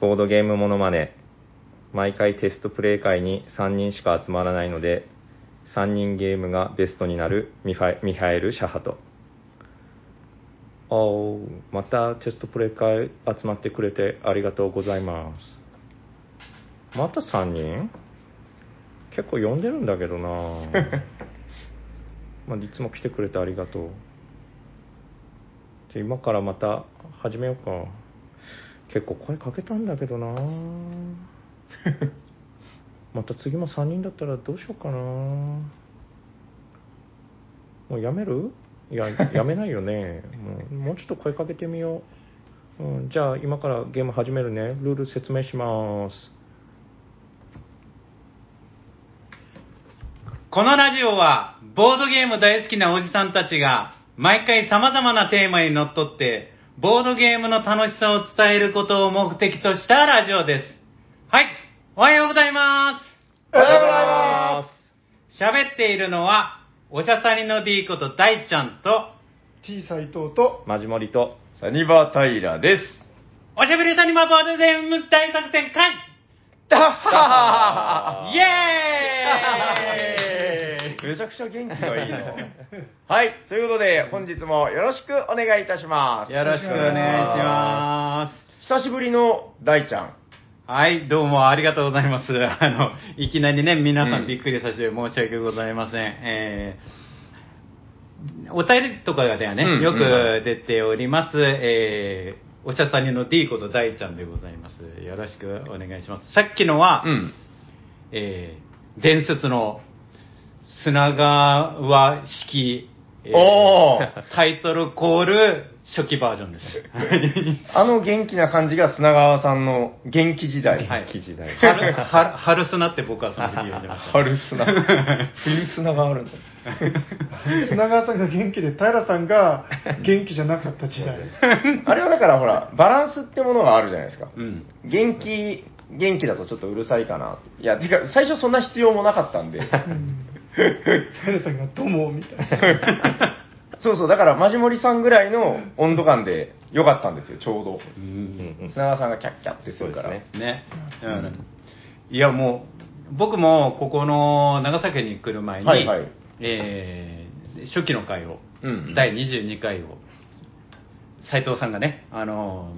ボードゲームモノマネ。毎回テストプレイ会に3人しか集まらないので、3人ゲームがベストになるミファミハエル・シャハト。おー、またテストプレイ会集まってくれてありがとうございます。また3人？結構呼んでるんだけどな まあ、いつも来てくれてありがとう。じゃあ今からまた始めようか。結構声かけたんだけどな また次も3人だったらどうしようかなもうやめる？いや、やめないよね。もうもうちょっと声かけてみよう。うん、じゃあ今からゲーム始めるね。ルール説明します。このラジオは、ボードゲーム大好きなおじさんたちが、毎回様々なテーマにのっとって、ボードゲームの楽しさを伝えることを目的としたラジオです。はい、おはようございます。おはようございます。喋っているのは、おしゃさりの D こと大ちゃんと、T 斎藤と、マジモリと、サニバタイラです。おしゃべりサニバボードゲーム大作戦会ダッハイエーイめちゃくちゃ元気がいいの。はい、ということで、本日もよろしくお願いいたします。よろしくお願いします。久しぶりの大ちゃん。はい、どうもありがとうございます。あの、いきなりね、皆さうんんびっくりさせて申し訳ございません。えー、お便りとかではね、うんよく出ております、えー、おしゃさんにの D こと大ちゃんでございます。よろしくお願いします。さっきのは、うん。えー、伝説の砂川式、えー タイトルコール初期バージョンです。あの元気な感じが砂川さんの元気時代。はい記事代。春、春、春砂って僕はその時言ってました。春砂。冬砂があるんだ。砂川さんが元気で、平さんが元気じゃなかった時代。あれはだからほら、バランスってものがあるじゃないですか。うん。元気、元気だとちょっとうるさいかな。いや、てか、最初そんな必要もなかったんで。うん平さんがどうも、みたいな。そうそう、だから、マジモリさんぐらいの温度感で良かったんですよ、ちょうど。うんうん砂川さんがキャッキャってするから。そうですね。うんいや、もう、僕もここの長崎に来る前に、はいはいえー初期の回を、うん第22回を、斉藤さんがね、あの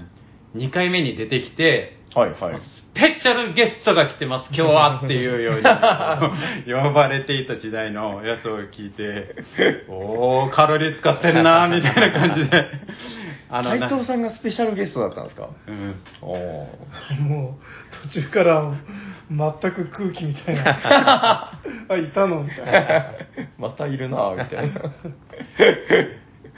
ー、2回目に出てきて、はいはい。スペシャルゲストが来てます、今日はっていうように 呼ばれていた時代のやつを聞いて、おー、カロリー使ってるな、みたいな感じで。あ斉な藤さんがスペシャルゲストだったんですか？うんおーもう、途中から全く空気みたいな。あ、いたのみたいな。またいるなぁ、みたいな。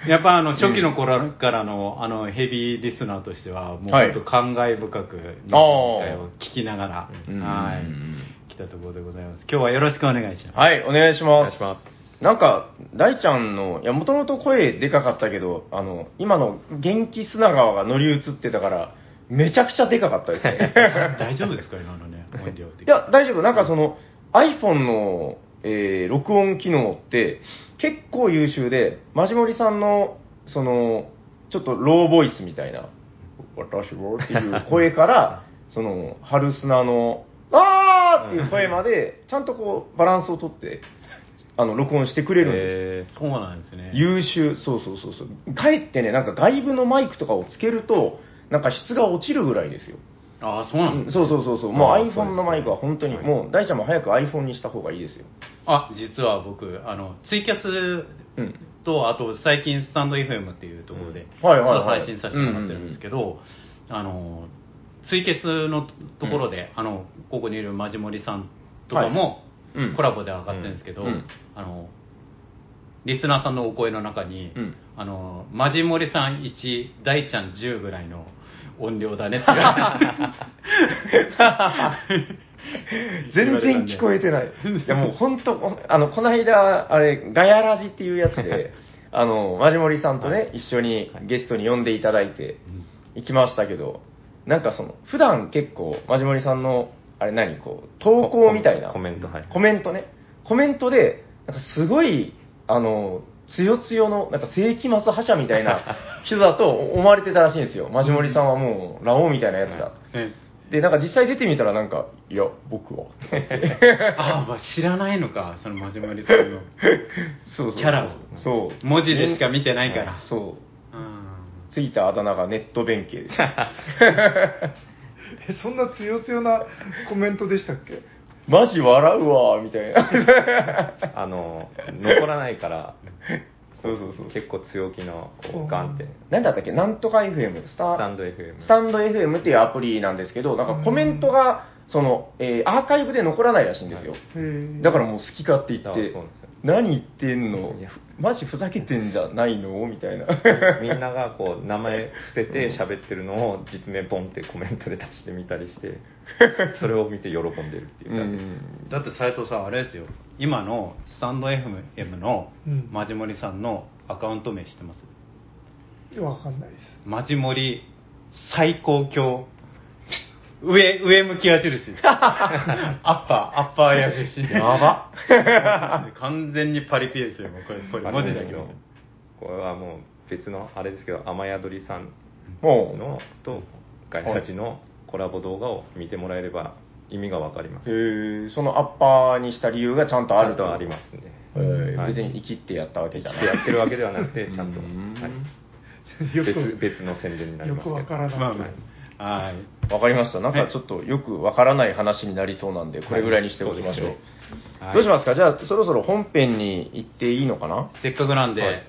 やっぱあの初期の頃からのあのヘビーリスナーとしては、もうはい本当感慨深く、聞きながら、うんはい、来たところでございます。今日はよろしくお願いします。はい、お願いしおます。願いします。なんか、大ちゃんの、いや、もともと声でかかったけど、あの、今の元気砂川が乗り移ってたから、めちゃくちゃでかかったですね。大丈夫ですか今のね、音量的にいや、大丈夫。なんかその、iPhone の、えー録音機能って、結構優秀で、マジモリさんの、その、ちょっとローボイスみたいな、私はっていう声から、その、春砂の、あーっていう声まで、ちゃんとこう、バランスをとって、あの、録音してくれるんです。えそうなんですね。優秀、そうそうそうそう。かえってね、なんか外部のマイクとかをつけると、なんか質が落ちるぐらいですよ。ああ、そうなんです、そうそうそうそう。もう iPhone ねのマイクは本当に、はいもう大ちゃんも早く iPhone にした方がいいですよ。あ、実は僕、あの、ツイキャスうん。と、あと最近スタンド FM っていうところで、うん。はいはいはい。配信させてもらってるんですけど、あの、ツイキャスのところで、あの、ここにいるマジモリさんとかも、はい。うん。コラボで上がってるんですけど、うん。うん。あの、リスナーさんのお声の中に、うん。あの、マジモリさん1、大ちゃん10ぐらいの音量だねって言われて 全然聞こえてない。いやもう本当、あの、この間、あれ、ガヤラジっていうやつで、あの、マジモリさんとね、一緒にゲストに呼んでいただいて、行きましたけど、なんかその、普段結構、マジモリさんの、あれ何、こう、投稿みたいな、コメントはい。コメントね、コメントで、なんかすごい、あの、つよつよの、なんか世紀末覇者みたいな人だと思われてたらしいんですよ。マジモリさんはもう、ラオウみたいなやつだ。ねで、なんか実際出てみたらなんか、いや、僕は。ああ、まあ知らないのか、そのマジモリさんの そうそうそうキャラをそう。文字でしか見てないから。そう。うんついたあだ名がネット弁慶です。えそんな強強なコメントでしたっけ？マジ笑うわ、みたいな。あの、残らないから、そうそうそう。結構強気の、こう、ガンって、なん。だったっけ？なんとか FM、スタスタンド FM。スタンド FM っていうアプリなんですけど、なんかコメントが、その、えーアーカイブで残らないらしいんですよ。だからもう好き勝手言って。あそうなんです。よ、何言ってんの？いやふマジふざけてんじゃないの？みたいな。みんながこう名前伏せて喋ってるのを実名ポンってコメントで出してみたりして それを見て喜んでるっていうう感じ。ですん。だって斉藤さん、あれですよ、今のスタンド FM のうん。マジモリさんのアカウント名知ってます？わかんないです。マジモリ最高強上、上向き矢印。アッパー、アッパー矢印。やば。完全にパリピですよ、もう。これ、これ文字だけど。これはもう別のあれですけど雨宿りさんものとガイたちのコラボ動画を見てもらえれば意味がわかります。う、へーそのアッパーにした理由がちゃんとあると。ありますんでへーはい。別に生きってやったわけじゃない。やってるわけではなくてちゃんと、うん。はい、よく別別の宣伝になりよますけど。くわからない。まあまあはい。わかりました。なんかちょっとよくわからない話になりそうなんで、これぐらいにしておきましょう。はいはいどうしますか？じゃあ、そろそろ本編に行っていいのかな？せっかくなんで、はい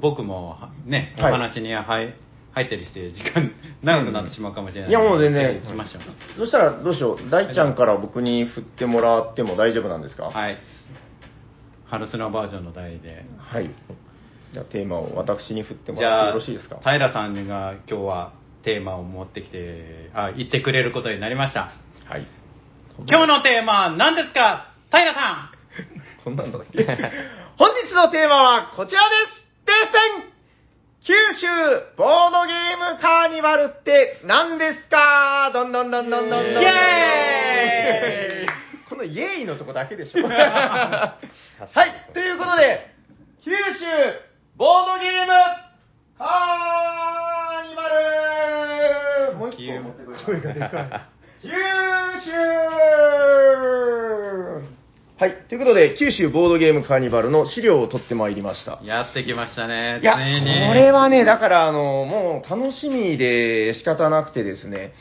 僕もね、おはい話に入入ったりして、時間長くなってしまうかもしれないいやもう全然行きましょう。そしたらどうしよう？大ちゃんから僕に振ってもらっても大丈夫なんですか？はい。春砂バージョンの題で。はい。じゃあテーマを私に振ってもらってよろしいですか？平さんが今日はテーマを持ってきて、あ、言ってくれることになりました。はい。今日のテーマは何ですか？平さ こんなんだっけ？本日のテーマはこちらです。停戦。九州ボードゲームカーニバルって何ですか？どんどんどんどんどんどん。イエーイ。このイエーイのとこだけでしょ。はい、ということで、九州ボードゲームカーニバルもう一個持ってくれ声がでかい。九州はい。ということで、九州ボードゲームカーニバルの資料を取ってまいりましたん。やってきましたね。いや、ついに。これはね、だから、あの、もう楽しみで仕方なくてですね、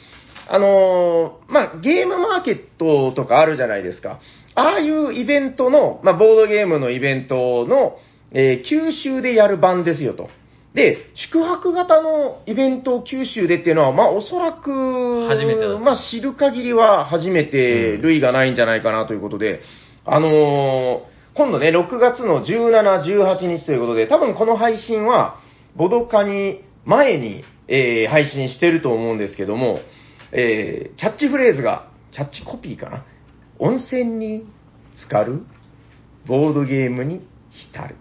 あの、まあ、ゲームマーケットとかあるじゃないですか。ああいうイベントの、まあ、ボードゲームのイベントの、えー九州でやる版ですよと。で、宿泊型のイベントを九州でっていうのは、まあ、おそらく、初めてだまあ、知る限りは初めて類がないんじゃないかなということで、あのー今度ね、6月の17、18日ということで、多分この配信は、ボドカに前に、えー配信してると思うんですけども、えーキャッチフレーズが、キャッチコピーかな？温泉に浸かる、ボードゲームに浸る？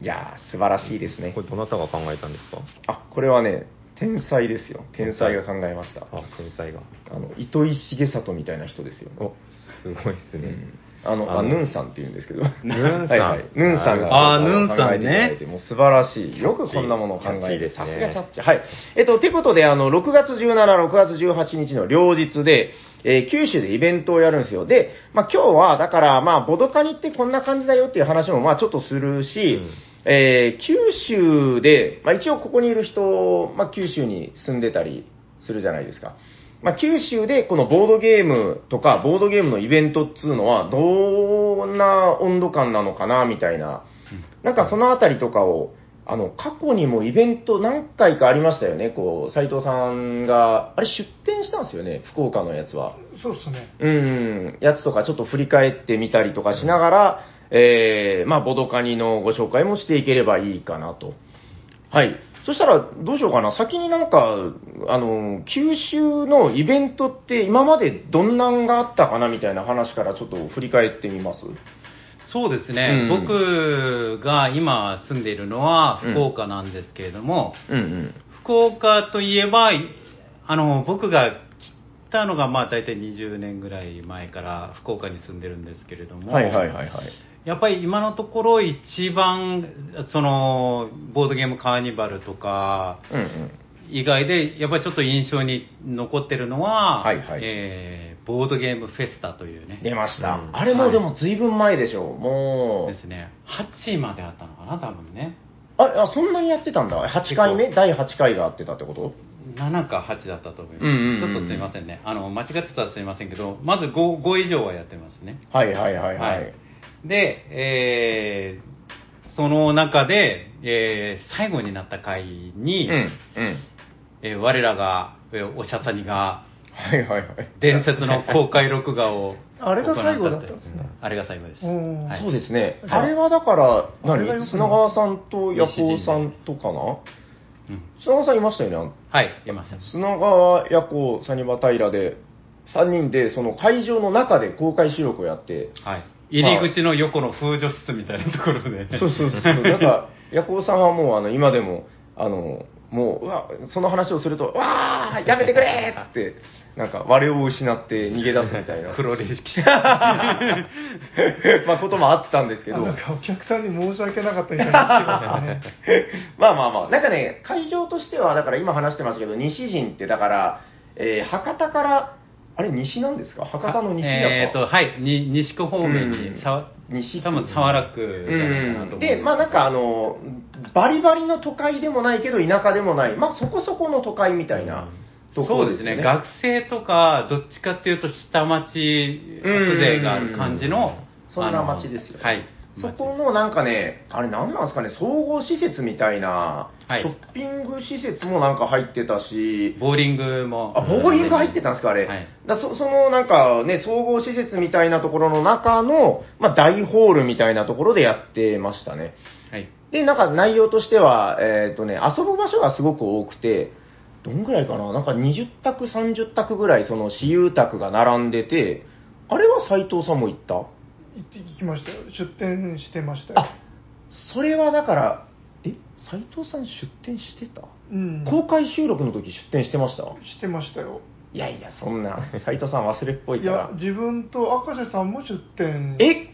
いやー、素晴らしいですねこ。れどなたが考えたんですか？あ、これはね、天才ですよ。天才が考えました。あ天才があの、糸井重里みたいな人ですよ。おすごいですね、うんあの、あ、ヌンさんって言うんですけど。ヌンさん。ヌンさんが。あーヌンさんねもう素晴らしい。よくこんなものを考えて、さすがキャッチ。はい。えっと、てことで、あの、6月17、6月18日の両日で、えー九州でイベントをやるんですよ。で、まあ今日は、だから、まあ、ボドカニってこんな感じだよっていう話も、まあちょっとするし、うんえー九州で、まあ一応ここにいる人、まあ九州に住んでたりするじゃないですか。まあ、九州でこのボードゲームとか、ボードゲームのイベントっつうのは、どんな温度感なのかな、みたいな。なんかそのあたりとかを、あの、過去にもイベント何回かありましたよね。こう、斉藤さんが、あれ出店したんですよね、福岡のやつは。そうっすね。うん、やつとかちょっと振り返ってみたりとかしながら、えー、まあ、ボドカニのご紹介もしていければいいかなと。はい。そしたら、どうしようかな。先になんか、あの、九州のイベントって今までどんなんがあったかなみたいな話からちょっと振り返ってみますそうですね、うん僕が今住んでいるのは福岡なんですけれども、うんうん。福岡といえば、あの、僕が来たのがまあ大体20年ぐらい前から福岡に住んでるんですけれども、はいはいはいはい。やっぱり今のところ一番、その、ボードゲームカーニバルとか、うんうん。以外で、やっぱりちょっと印象に残ってるのは、はいはいえーボードゲームフェスタというね、出ました。うんあれもでも随分前でしょう。もですね、8まであったのかな、多分ね。う。あ、あそんなにやってたんだ。8回目？第8回があってたってこと？7か8だったと思います。うんうんうんちょっとすいませんね。あの、間違ってたらすいませんけど、まず 5, 5以上はやってますね。はいはいはいはい。はいで、えーその中で、えー最後になった回に、うん、うん。えー我らが、えーおしゃさにが、はいはいはい。伝説の公開録画をあれが最後だったん行ですね。あれが最後です。はいそうですね。ああれはだから、あれがよくない何砂川さんとヤコウさんとかな？うん砂川さんいましたよね？あの。はい、いました。砂川、ヤコウ、サニバタイラで、3人でその会場の中で公開収録をやって、はい。入り口の横の風除室みたいなところで。そうそうそう。なんか、ヤコウさんはもう、あの、今でも、あの、もう、うわ、その話をすると、わー、やめてくれーっつって、なんか、我を失って逃げ出すみたいな。黒歴史。まあ、こともあったんですけど。あなんかお客さんに申し訳なかったみたいになってましたね。まあまあまあ、なんかね、会場としては、だから今話してましたけど、西陣って、だから、えー博多から、あれ、西なんですか？博多の西やえっと、はい、に西区方面うん。に、さわ西区多分沢楽区じゃないかなと思う。で、まあなんかあの、バリバリの都会でもないけど、田舎でもない、まあそこそこの都会みたいなとこそうでね、ろですすよね。学生とか、どっちかっていうと下町風情がある感じの、そんなあの街ですよね。はい。そこのなんかね、あれなんなんですかね、総合施設みたいな、はいショッピング施設もなんか入ってたし、ボーリングも。あ、ボーリング入ってたんですか、あれ？はいだそそのなんかね、総合施設みたいなところの中の、まあ大ホールみたいなところでやってましたね。はい。で、なんか内容としては、えっ、とね、遊ぶ場所がすごく多くて、どんぐらいかな？なんか20択、30択ぐらいその私有宅が並んでて、あれは斉藤さんも行った？行ってきましたよ。出店してましたよ。あ、それはだから、え、斉藤さん出店してた、うん。公開収録の時出店してました？してましたよ。いやいや、そんな、斉藤さん忘れっぽいいや。自分と赤瀬さんも出店。え？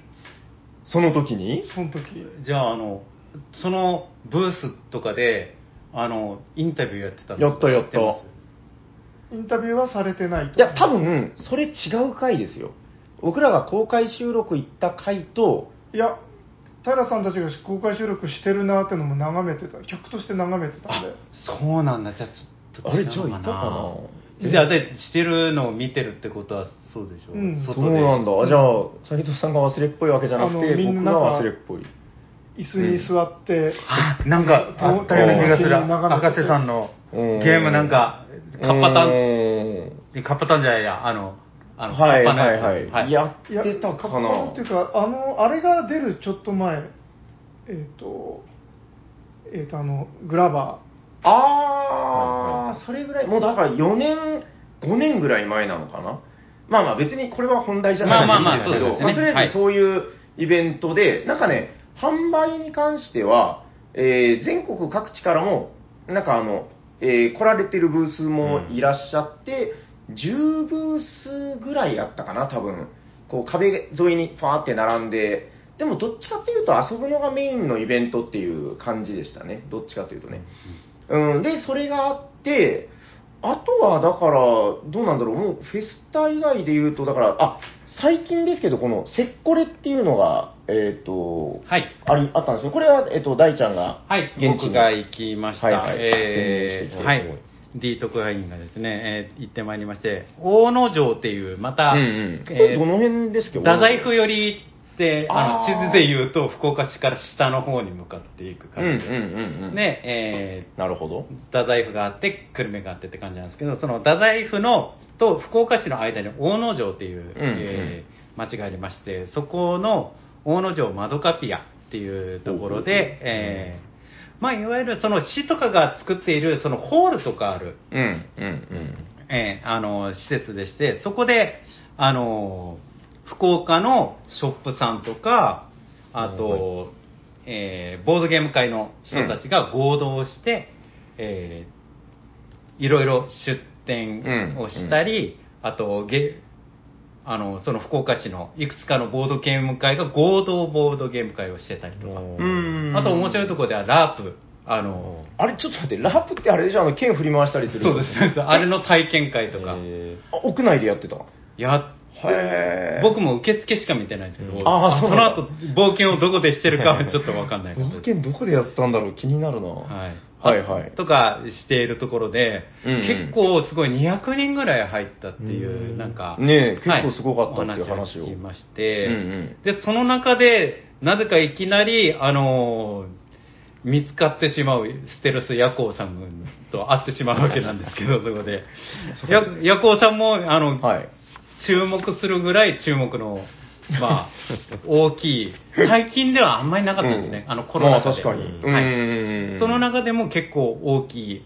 その時に？その時。じゃあ、あの、そのブースとかで、あの、インタビューやってたのやったやった知てますインタビューはされてないといや、多分、それ違う回ですよ。僕らが公開収録行った回と、いや、平さんたちが公開収録してるなってのも眺めてた。客として眺めてたんあで。、そうなんだ。じゃあ、ちょっとあれじゃあいたかな？じゃあ、で、してるのを見てるってことはそうでしょ？うん外でそうなんだ。あじゃあ、斉藤さんが忘れっぽいわけじゃなくて、みんな僕が忘れっぽい。椅子に座って、あ、なんか、あったような気がする。赤瀬さんのゲうんームなんか、カッパタン、ン。カッパタンじゃないや、あの、あの、はいはいはい。やい。やってたかなパっていうか、あの、あれが出るちょっと前、えっ、と、えっ、と、あの、グラバあー、それぐらい、もうだから4年、5年ぐらい前なのかな。まあまあ別にこれは本題じゃないまあまあまあんですけど、そうですね。まあとりあえずそういうイベントで、なんかね、販売に関しては、えー全国各地からも、なんかあの、えー来られてるブースもいらっしゃって、10ブースぐらいあったかな、多分。こう壁沿いにファーって並んで、でもどっちかっていうと遊ぶのがメインのイベントっていう感じでしたね。どっちかというとね。うん、で、それがあって、あとはだから、どうなんだろう、もうフェスタ以外で言うと、だから、あ、最近ですけど、このセッコレっていうのが、えっ、と、はい。あり、あったんですよ。これは、えっ、と、大ちゃんが、はい、現地が行きました。はいはいえー、はい。D 特派員がですね、えー行ってまいりまして、大野城っていう、また、うんうん。どの辺ですけど？太宰府寄りって、ああーの、地図で言うと、福岡市から下の方に向かっていくうんうん感じ。うんうん。で、えなるほど。ー、太宰府があって、久留米があってって感じなんですけど、その太宰府のと福岡市の間に大野城っていう、んえー町がありまして、そこの大野城マドカピアっていうところで、えーまあ、いわゆるその市とかが作っているそのホールとかある、うんうんうん。えーあの施設でして、そこで、あの福岡のショップさんとか、あと、えーボードゲーム界の人たちが合同して、えーいろいろ出店をしたり、あとゲ、あの、その福岡市のいくつかのボードゲーム会が合同ボードゲーム会をしてたりとか、うん。あと面白いところではラープ。あの、あれ、ちょっと待って、ラップってあれでしょ？あの、剣振り回したりする。そうです、そうです。あれの体験会とか、屋内でやってた？やっ僕も受付しか見てないんですけど、うん。あーその後、冒険をどこでしてるかはちょっとわかんない。けど冒険どこでやったんだろう？気になるな。はい。はいはい。とかしているところで、うんうん。結構すごい200人ぐらい入ったっていう、うん。なんか、ね結構すごかったっていうお話を聞きまして、うんうんで、その中で、なぜかいきなり、あのー見つかってしまうステルスヤコウさんと会ってしまうわけなんですけど、そこで。やヤコウさんも、あの、はい。注目するぐらい注目の、まあ、大きい、最近ではあんまりなかったですね、うんあのコロナ禍で。まあ確かに。はいうんその中でも結構大きい、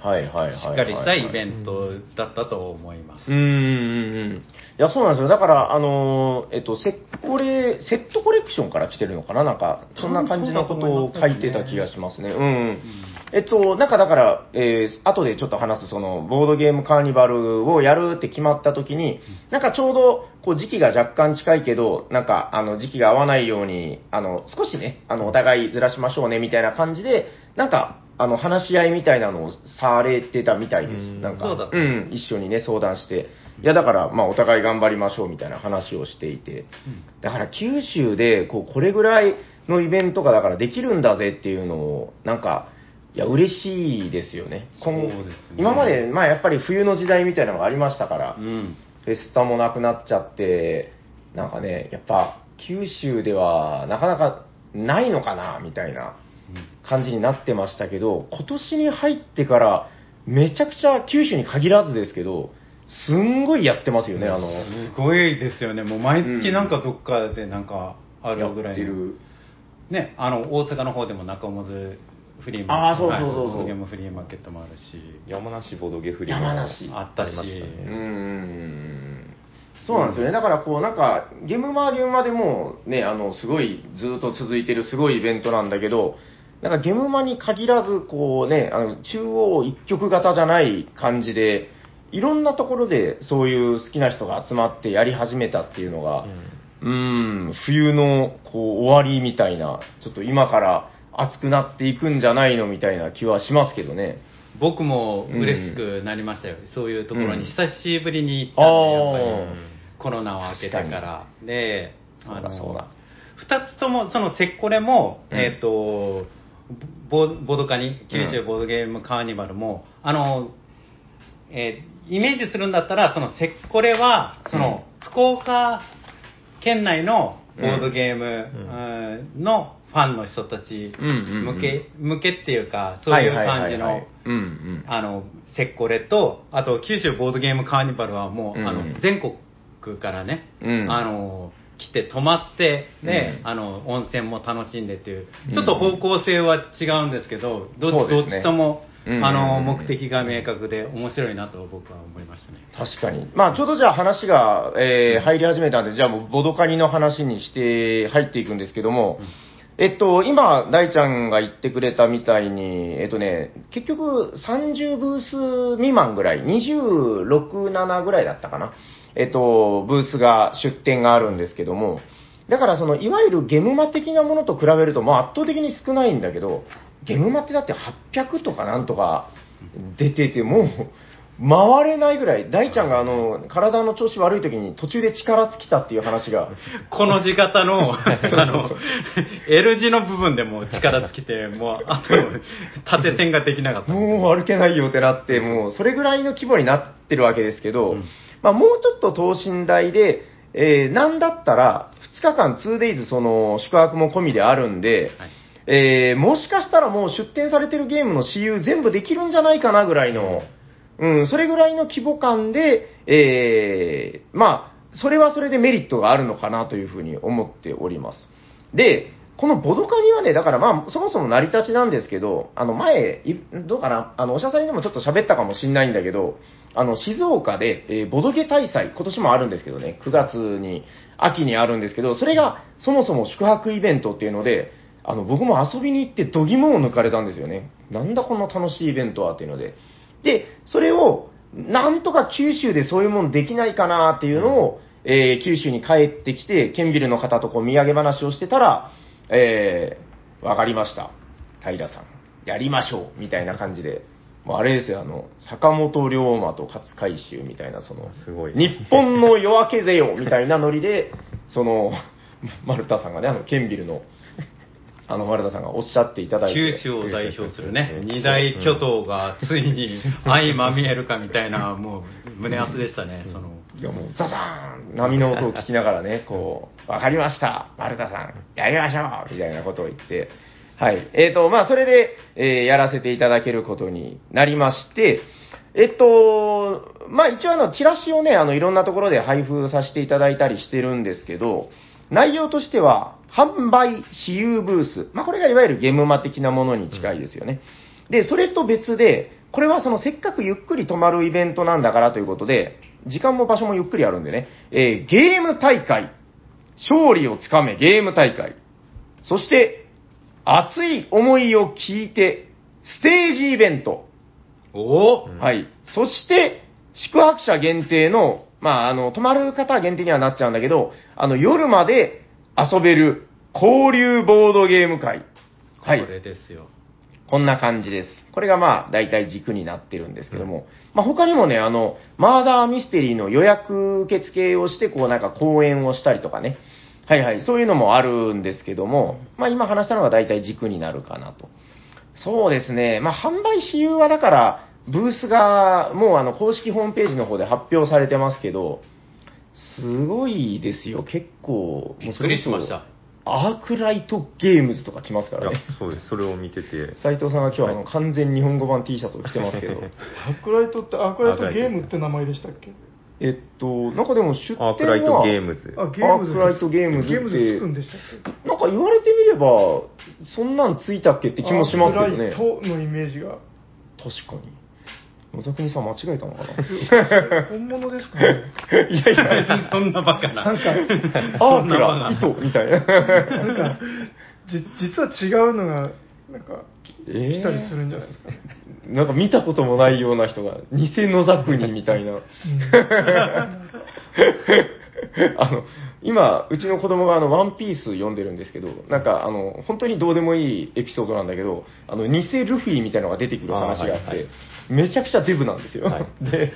はいはいはいはい。しっかりしたイベンントだったと思います。うーん。いや、そうなんですよ。だから、あのー、えっと、セッコレ、セットコレクションから来てるのかな？なんか、そんな感じのことを書いてた気がしますね。うん。えっと、なんかだから、えー、後でちょっと話す、その、ボードゲームカーニバルをやるって決まった時に、なんかちょうど、こう、時期が若干近いけど、なんか、あの、時期が合わないように、あの、少しね、あの、お互いずらしましょうね、みたいな感じで、なんか、あの、話し合いみたいなのをされてたみたいです。うんなんか、そうん、一緒にね、相談して。いや、だから、まあ、お互い頑張りましょうみたいな話をしていて。だから、九州で、こう、これぐらいのイベントが、だからできるんだぜっていうのを、なんか、いや、嬉しいですよね。そう今ですね今まで、まあ、やっぱり冬の時代みたいなのがありましたから、うん。フェスタもなくなっちゃって、なんかね、やっぱ、九州では、なかなかないのかな、みたいな感じになってましたけど、今年に入ってから、めちゃくちゃ九州に限らずですけど、すんごいやってますよね、あの、すごいですよね。もう毎月なんかどっかでなんかあるぐらいの。やってる。ね、あの、大阪の方でも中本フリーマーあーそうそうそうそう。はい。ボードゲームフリーマーケットもあるし。山梨ボドゲフリマ山梨。あったしりましたうね。ん。そうなんですよね。だからこう、なんか、ゲームマーゲームマでもね、あの、すごい、ずっと続いてるすごいイベントなんだけど、なんかゲームマに限らず、こうね、あの、中央一極型じゃない感じで、いろんなところでそういう好きな人が集まってやり始めたっていうのが、うーん、冬のこう終わりみたいな、ちょっと今から暑くなっていくんじゃないのみたいな気はしますけどね。僕も嬉しくなりましたよ。そういうところうん。に久しぶりに行ったんで、やっぱり。あコロナを明けてから。で、そうだそうだ。二つとも、そのセッコレも、うん。えっ、と、ボボードカニ、九州ボードゲームカーニバルも、あの、えーイメージするんだったら、そのセッコレは、その、福岡県内のボードゲーム、うんのファンの人たち向け、向けっていうか、そういう感じの。あの、セッコレと、あと九州ボードゲームカーニバルはもう、うんあの、全国からね、うん。あの、来て泊まって、で、うん。あの、温泉も楽しんでっていううん、ちょっと方向性は違うんですけど、どっちとも、うん。あの、目的が明確で面白いなと僕は思いましたね。確かに。まあ、ちょうどじゃあ話が、えー入り始めたんで、じゃあもうボドカニの話にして入っていくんですけども、えっと、今、大ちゃんが言ってくれたみたいに、えっとね、結局30ブース未満ぐらい、26、7ぐらいだったかな。えっと、ブースが、出店があるんですけども、だからその、いわゆるゲムマ的なものと比べると、まあ圧倒的に少ないんだけど、ゲムマってだって800とかなんとか出てて、も、回れないぐらい、大ちゃんがあの、体の調子悪い時に途中で力尽きたっていう話が、この字型の、あの、L 字の部分でもう力尽きて、もう、あと、縦線ができなかった。もう歩けないよってなって、もうそれぐらいの規模になってるわけですけど、うん。まあもうちょっと等身大で、えー、なんだったら、2日間 2days その宿泊も込みであるんで、はい。えー、もしかしたらもう出展されてるゲームの私有全部できるんじゃないかなぐらいの、うん、それぐらいの規模感で、えー、まあ、それはそれでメリットがあるのかなというふうに思っております。で、このボドカニはね、だからまあ、そもそも成り立ちなんですけど、あの前、どうかな、あの、おしゃさんにもちょっと喋ったかもしれないんだけど、あの、静岡で、えーボドゲ大祭、今年もあるんですけどね、9月に、秋にあるんですけど、それがそもそも宿泊イベントっていうので、あの、僕も遊びに行って度肝を抜かれたんですよね。なんだこの楽しいイベントはっていうので。で、それを、なんとか九州でそういうものできないかなっていうのを、えー九州に帰ってきて、ケンビルの方とこう土産話をしてたら、えー、わかりました。平さん。やりましょうみたいな感じで、もうあれですよ、あの、坂本龍馬と勝海舟みたいな、その、すごい。日本の夜明けぜよみたいなノリで、その、丸田さんがね、あの、ケンビルの、あの、丸田さんがおっしゃっていただいて。九州を代表するね、二大巨頭がついに相まみえるかみたいな、もう胸熱でしたね、その。いやもう、ザザーン波の音を聞きながらね、こう、わかりました丸田さん、やりましょうみたいなことを言って、はい。えっ、と、まあ、それで、えーやらせていただけることになりまして、えっと、まあ、一応あの、チラシをね、あの、いろんなところで配布させていただいたりしてるんですけど、内容としては、販売、私有ブース。まあ、これがいわゆるゲームマ的なものに近いですよね。で、それと別で、これはそのせっかくゆっくり泊まるイベントなんだからということで、時間も場所もゆっくりあるんでね、えーゲーム大会、勝利をつかめゲーム大会、そして、熱い思いを聞いて、ステージイベント、おおうん。はい。そして、宿泊者限定の、まあ、あの、泊まる方は限定にはなっちゃうんだけど、あの、夜まで遊べる交流ボードゲーム会。はい。これですよ。こんな感じです。これがまあ、大体軸になってるんですけども、まあ他にもね、あの、マーダーミステリーの予約受付をして、こうなんか講演をしたりとかね。はいはい、そういうのもあるんですけども、まあ今話したのが大体軸になるかなと。そうですね、まあ販売私有はだから、ブースがもうあの公式ホームページの方で発表されてますけど、すごいですよ、結構。びっくりしました。アークライトゲームズとか来ますからね。そうです。それを見てて。斉藤さんが今日はあのはい完全日本語版 T シャツを着てますけど、アークライトってアークライトゲームって名前でしたっけ？えっと、なんかでも出店は、アークライトゲームズ。あゲームズアークライトゲームズってゲームズつくんでしたっけ？なんか言われてみれば、そんなんついたっけって気もしますけどね。アークライトのイメージが確かに。野沢国さん間違えたのかな？本物ですかね？いやいや、そんなバカな。なんか アークラ、糸みたいな。なんかじ実は違うのがなんかえー？来たりするんじゃないですか、なんか見たこともないような人が、偽野沢国みたいな。あの、今、うちの子供があの、ワンピース読んでるんですけど、なんかあの、本当にどうでもいいエピソードなんだけど、あの、偽ルフィみたいなのが出てくる話があって、あーはいはいめちゃくちゃデブなんですよ。はい。で、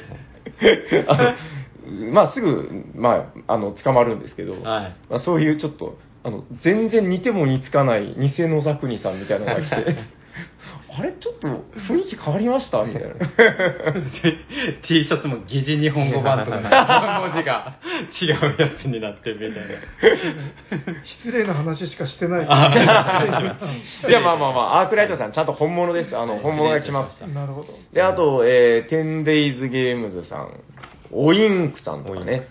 あの、まあ、すぐ、まあ、あの、捕まるんですけど、はい。まあ、そういうちょっと、あの、全然似ても似つかない偽野沢国さんみたいなのが来て、あれちょっと雰囲気変わりました？みたいな。T シャツも疑似日本語版とか、文字が。違うやつになってるみたいな。失礼な話しかしてない。あ いや、まあまあまあ、アークライトさん、ちゃんと本物です。あの、本物が来ます。なるほど。で、あと、えー、10days ゲームズさん、オインクさんとかね。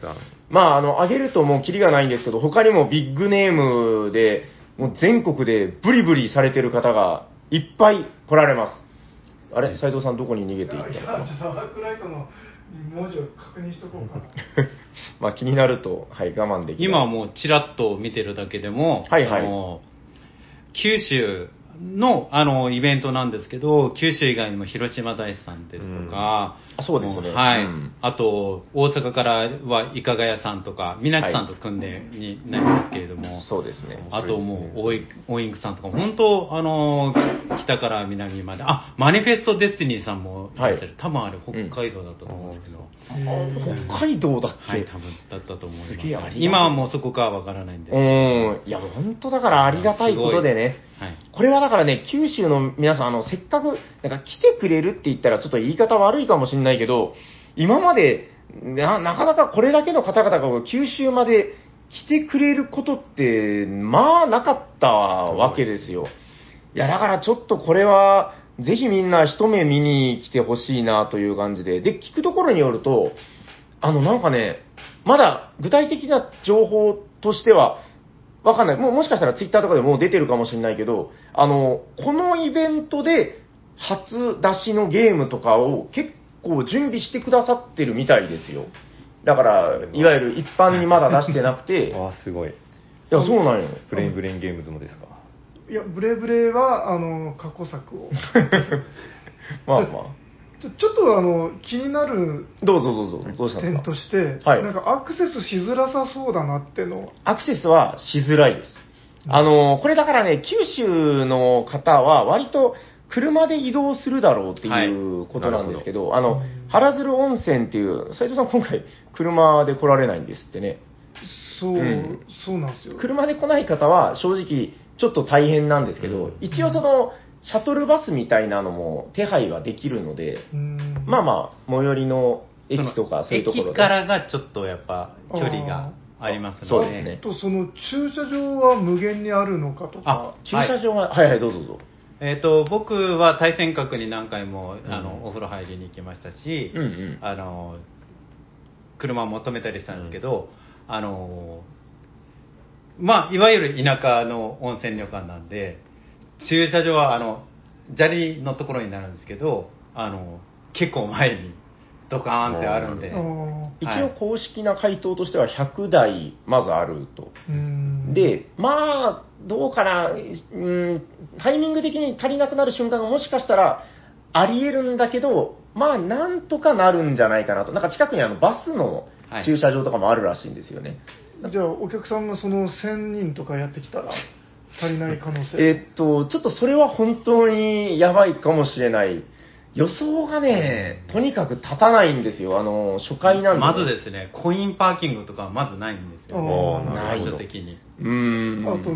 まあ、あの、あげるともうキリがないんですけど、他にもビッグネームで、もう全国でブリブリされてる方がいっぱい来られます。あれ斉藤さんどこに逃げていったの？かなちょっとアークライトの文字を確認しとこうかなまあ気になると、はい、我慢できない。今はもうちらっと見てるだけでも、はいはいあの九州のあのイベントなんですけど、九州以外にも広島大師さんですとか、あそうですね。もはい、うん。あと大阪からはいかが屋さんとか、みなちさんと組んでになりますけれども、そうですね。あともう、オイオインクさんとか、本当、あの北から南まで、あ、マニフェストデスティニーさんもい。らっしゃる、はい多分あれ北海道だったと思うんですけど、あ北海道だっけ、はい、多分だったと思います。すげえありがたい。今はもうそこかはわからないんで。うん。いや、本当だからありがたいことでね。はい。これはだからね、九州の皆さん、あの、せっかく、なんか来てくれるって言ったらちょっと言い方悪いかもしれないけど、今まで、な、なかなかこれだけの方々が九州まで来てくれることって、まあなかったわけですよ。いや、だからちょっとこれは、ぜひみんな一目見に来てほしいなという感じで。で、聞くところによると、あの、なんかね、まだ具体的な情報としては、わかんない。もうもしかしたらツイッターとかでもう出てるかもしれないけど、あの、このイベントで初出しのゲームとかを結構準備してくださってるみたいですよ。だから、いわゆる一般にまだ出してなくて、いああ、すごい。や、そうなんよ。ブレインブレインゲームズもですか？いやブレブレはあの過去作を まあまちょちょっとあの気になるあ。どうぞどうぞ、どうしたんですか？点として、はい。なんかアクセスしづらさそうだなっての。アクセスはしづらいです。あの、これだからね、九州の方は割と車で移動するだろうっていうことなんですけど、あの、原鶴温泉っていう、斉藤さん今回車で来られないんですってね。そう、うん。そうなんですよ。車で来ない方は正直ちょっと大変なんですけど、うん。一応その、シャトルバスみたいなのも手配はできるので、うんまあまあ、最寄りの駅とかそういうところで。駅からがちょっとやっぱ距離がありますので。そうですねとその駐車場は無限にあるのかとか。駐車場が、はい、はいどうぞどうぞ。えっ、と、僕は対戦閣に何回も、あうんの、お風呂入りに行きましたし、うんうんあの、車を求めたりしたんですけど、あの、まあ、いわゆる田舎の温泉旅館なんで、駐車場は、あの、砂利のところになるんですけど、あの、結構前にドカーンってあるんで一はい応公式な回答としては100台まずあると。うん、で、まあ、どうかな、うん、タイミング的に足りなくなる瞬間がもしかしたらあり得るんだけど、まあ、なんとかなるんじゃないかなと。なんか近くにあのバスのはい駐車場とかもあるらしいんですよね。じゃあお客さんがその1000人とかやってきたら足りない可能性。えーっと、ちょっとそれは本当にやばいかもしれない。予想がね、とにかく立たないんですよ。あの、初回なんで、まずですね、コインパーキングとかはまずないんですよ、あーない場所的に。うーん。あと、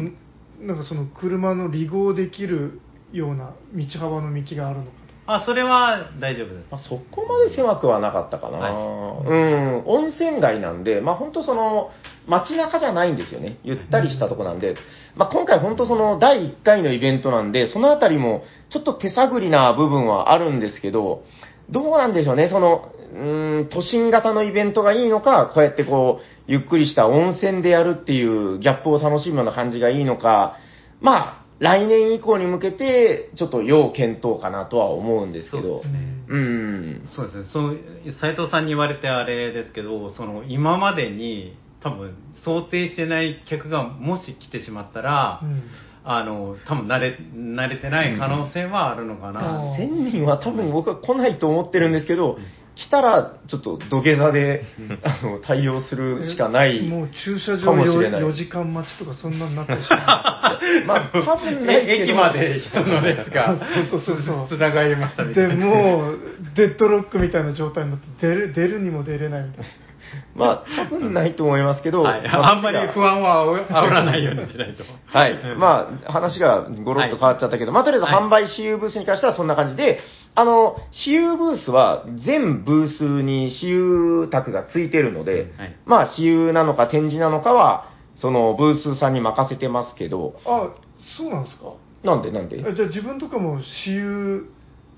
なんかその車の離合できるような道幅の道があるのかあ、それは大丈夫です。まあ、そこまで狭くはなかったかな、はうん、温泉街なんで、まあ本当その、街中じゃないんですよね。ゆったりしたとこなんで、まあ今回本当その第1回のイベントなんで、そのあたりもちょっと手探りな部分はあるんですけど、どうなんでしょうね、その、うん、都心型のイベントがいいのか、こうやってこう、ゆっくりした温泉でやるっていうギャップを楽しむような感じがいいのか、まあ、来年以降に向けて、ちょっと要検討かなとは思うんですけど。そうです、ね。うん。そうですね、そう斉藤さんに言われてあれですけど、その今までに多分想定してない客がもし来てしまったら、な。うんあの多分慣れ慣れてない可能性はあるのかな。うん1000人は多分僕は来ないと思ってるんですけど、来たらちょっと土下座で、あの、対応するしかない。もう駐車か場もしれない 4, 時間待ちとかそんなになってしま まあ、多分ないけど。え駅まで人の列がそうそうそうそうつながりましたう。みたいな。でもう、デッドロックみたいな状態になって、出る出るにも出れないみたいな。まあ、多分ないと思いますけど、はい、まあんまり不安は煽らないようにしないと。はい。まあ、話がゴロッと変わっちゃったけど、まあ、とりあえずはい。販売私有ブースに関してはそんな感じで、あの、私有ブースは全ブースに私有卓がついてるので、はい。まあ、私有なのか展示なのかは、そのブースさんに任せてますけど、あ、そうなんですか？なんでなんで？あじゃあ自分とかも私有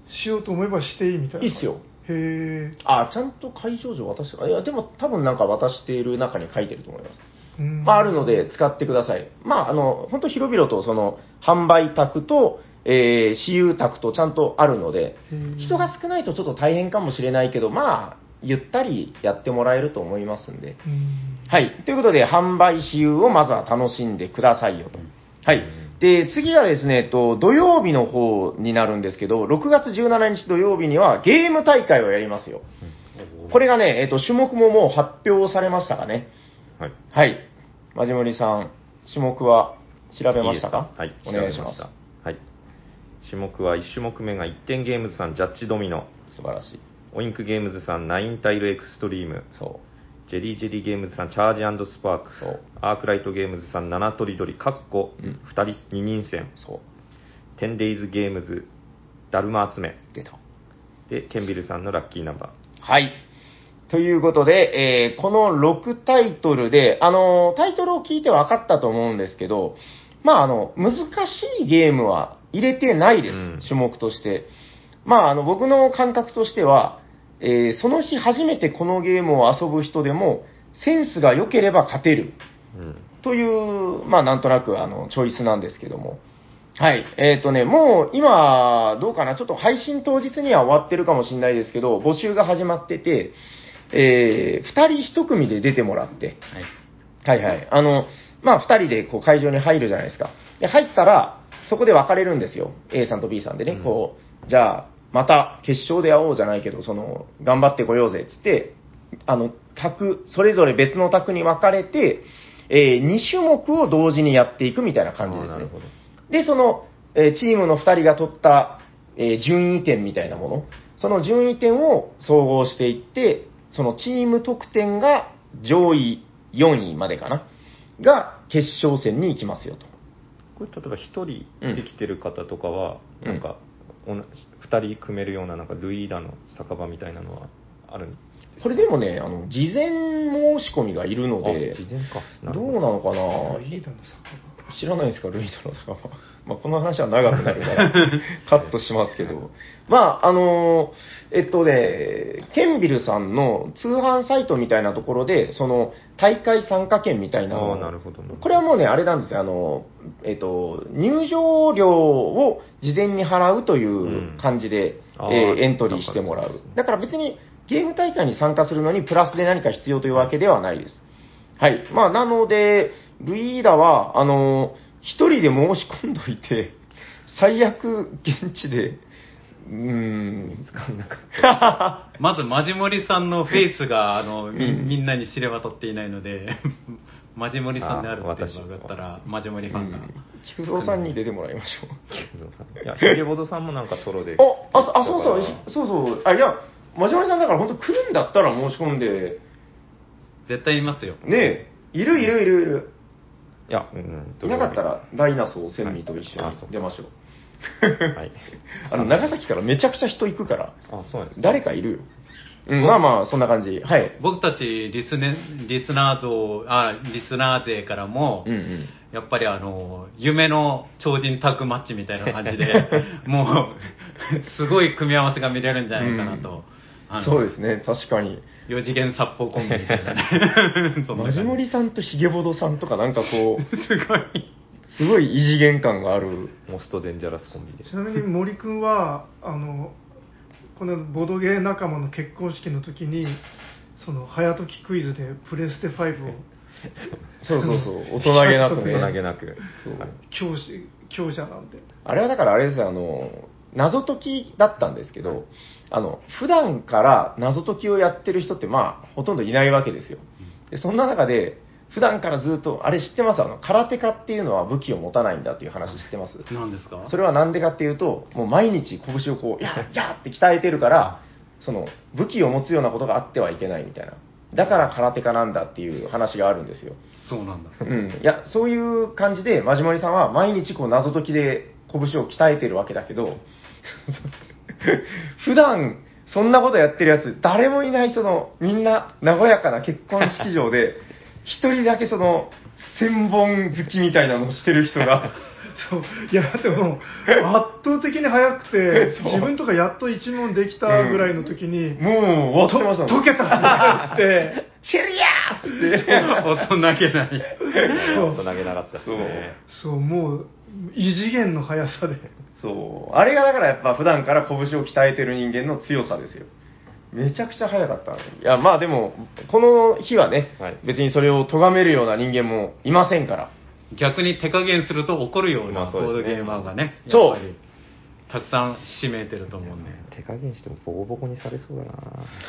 しようと思えばしていいみたいな。いいっすよ。へえ。あ、ちゃんと会場上渡して、あいや、でも多分なんか渡している中に書いてると思います。うんまあ、あるので使ってください。まあ、あの、本当広々とその、販売宅と、えー、私有宅とちゃんとあるので人が少ないとちょっと大変かもしれないけど、まあ、ゆったりやってもらえると思いますんで。うんはい。ということで、販売私有をまずは楽しんでくださいよと。はい。で、次がですね、えっと、土曜日の方になるんですけど、6月17日土曜日にはゲーム大会をやりますよ。これがね、えっと、種目ももう発表されましたかね。はい。はい。マジモリさん、種目は調べましたか？はい。お願いします調べ。はい。種目は1種目目が1点ゲームズさんジャッジドミノ、素晴らしい。オインクゲームズさんナインタイルエクストリーム、そジェリージェリーゲームズさんチャージスパーク、そうアークライトゲームズさん七とりどり、かっこうん2人、二人戦う、、そう。テンデイズゲームズ、だるま集め、出た。で、ケンビルさんのラッキーナンバはい。ということで、えーこの6タイトルで、あの、タイトルを聞いて分かったと思うんですけど、まあ、あの、難しいゲームは入れてないです、うん種目として。まあ、あの、僕の感覚としては、えーその日初めてこのゲームを遊ぶ人でも、センスが良ければ勝てる。という、まあなんとなくあの、チョイスなんですけども。はい。えっ、とね、もう今、どうかな、ちょっと配信当日には終わってるかもしれないですけど、募集が始まってて、えー、二人一組で出てもらって、はい。はいはい。あの、まあ二人でこう会場に入るじゃないですか。で、入ったら、そこで分かれるんですよ。A さんと B さんでね、うんこう、じゃあ、また決勝で会おうじゃないけど、その、頑張ってこようぜ、つって、あの、卓、それぞれ別の卓に分かれて、え2種目を同時にやっていくみたいな感じですね。で、その、えーチームの2人が取ったえー順位点みたいなもの、その順位点を総合していって、そのチーム得点が上位4位までかな、が決勝戦に行きますよと。これ例えば1人できてる方とかは、うんなんか、2人組めるようななんかルイーダの酒場みたいなのはあるんですこれでもね、あの、事前申し込みがいるのあで、事前か。ど。うなのかな？リーダーの酒知らないですか、ルイードの酒場。まあ、この話は長くなるから、カットしますけど。まあ、あのえっとね、ケンビルさんの通販サイトみたいなところで、その、大会参加券みたいなあーなるほどなるほどこれはもうね、あれなんですよ、あの、えっと、入場料を事前に払うという感じで、うんえーエントリーしてもらう。だから別にゲーム大会に参加するのにプラスで何か必要というわけではないです。はい。まあ、なので、ルイーダは、あの、一人で申し込んどいて、最悪、現地で、うーん、見つかんなかった。まず、マジモリさんのフェイスが、あの、みうんみんなに知れ渡っていないので、マジモリさんであるっていうのあが分かったら、マジモリファンが。菊蔵さんに出てもらいましょう。菊蔵さんいや、ヒゲボドさんもなんかソロで。あ、あ、そあそうそう、そうそう、あ、いや、マジマリさんだから本当来るんだったら申し込んで、絶対いますよ。ねえ、いるいるいるいる。いや、うん。いなかったら、ダイナソー千味と一緒に出ましょう。はい。あの、長崎からめちゃくちゃ人行くから、あ、そうなんですね誰かいるよ。うん、まあまあ、そんな感じ。はい。僕たちリスネ、リスナー像、あ、リスナー勢からも、うんうん。やっぱりあの、夢の超人タッグマッチみたいな感じで、もう、すごい組み合わせが見れるんじゃないかなと。あのそうですね、確かに。4次元殺法コンビみたいなね。そんな感じマジモリさんとヒゲボドさんとかなんかこう、すごい。すごい異次元感がある。モストデンジャラスコンビで。ちなみに森君はあのこのボドゲー仲間の結婚式の時にその早時クイズでプレステ5をそうそうそう、大人げなく ね。大人げなく。そうはい強し強者なんであれはだからあれですよ、あの、謎解きだったんですけど、あの、普段から謎解きをやってる人ってまあ、ほとんどいないわけですよ。で、そんな中で、普段からずっと、あれ知ってます？あの、空手家っていうのは武器を持たないんだっていう話知ってます？何ですか？それはなんでかっていうと、もう毎日拳をこう、やっやっって鍛えてるから、その、武器を持つようなことがあってはいけないみたいな。だから空手家なんだっていう話があるんですよ。そうなんだ。うん、いや、そういう感じで、マジモリさんは毎日こう謎解きで拳を鍛えてるわけだけど、普段そんなことやってるやつ、誰もいないその、みんな和やかな結婚式場で、一人だけその、千本好きみたいなのをしてる人が、そう。いやでも圧倒的に早くて自分とかやっと一問できたぐらいの時に、もう終わってましたもん。解けたってシェリアーっつって。大人げない。そう。大人げなかったですね。そうもう異次元の速さでそう。あれがだからやっぱ普段から拳を鍛えてる人間の強さですよ。めちゃくちゃ速かった。いや、まあでも、この日はね、はい別にそれを咎めるような人間もいませんから。逆に手加減すると怒るようなまあそうですねボードゲーマーがね、そうやっぱりたくさん指名てると思うんで。手加減してもボコボコにされそうだな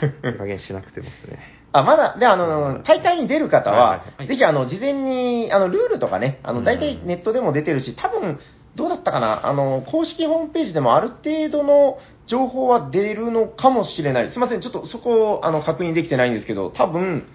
手加減しなくてもですね。あ、まだ、で、あの、大会に出る方は、はいはいぜひ、あの、事前に、あの、ルールとかね、あの、うん大体ネットでも出てるし、多分、どうだったかな、あの、公式ホームページでもある程度の情報は出るのかもしれない。すいません、ちょっとそこを、あの、確認できてないんですけど、多分、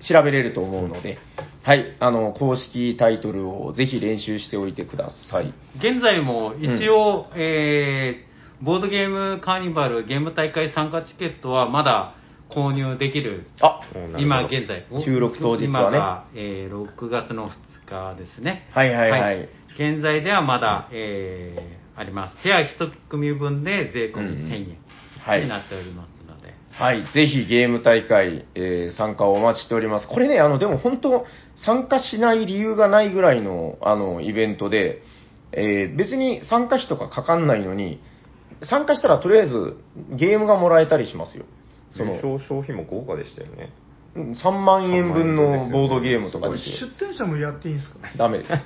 調べれると思うので、はい、あの、公式タイトルをぜひ練習しておいてください。現在も一応、えーボードゲームカーニバルゲーム大会参加チケットはまだ購入できる。あ、うん今現在。収録当日はね今が、えー6月の2日ですね。はいはいはい現在ではまだ、えーあります。ペア1組分で税込みうんうん1000はい円になっておりますので。はい、ぜひゲーム大会、えー参加をお待ちしております。これね、あの、でも本当、参加しない理由がないぐらいの、あの、イベントで、えー別に参加費とかかかんないのに、参加したらとりあえずゲームがもらえたりしますよ。その、表彰費も豪華でしたよね。うん3万円分のボードゲームとかこれですよ。出店者もやっていいんですかダメです。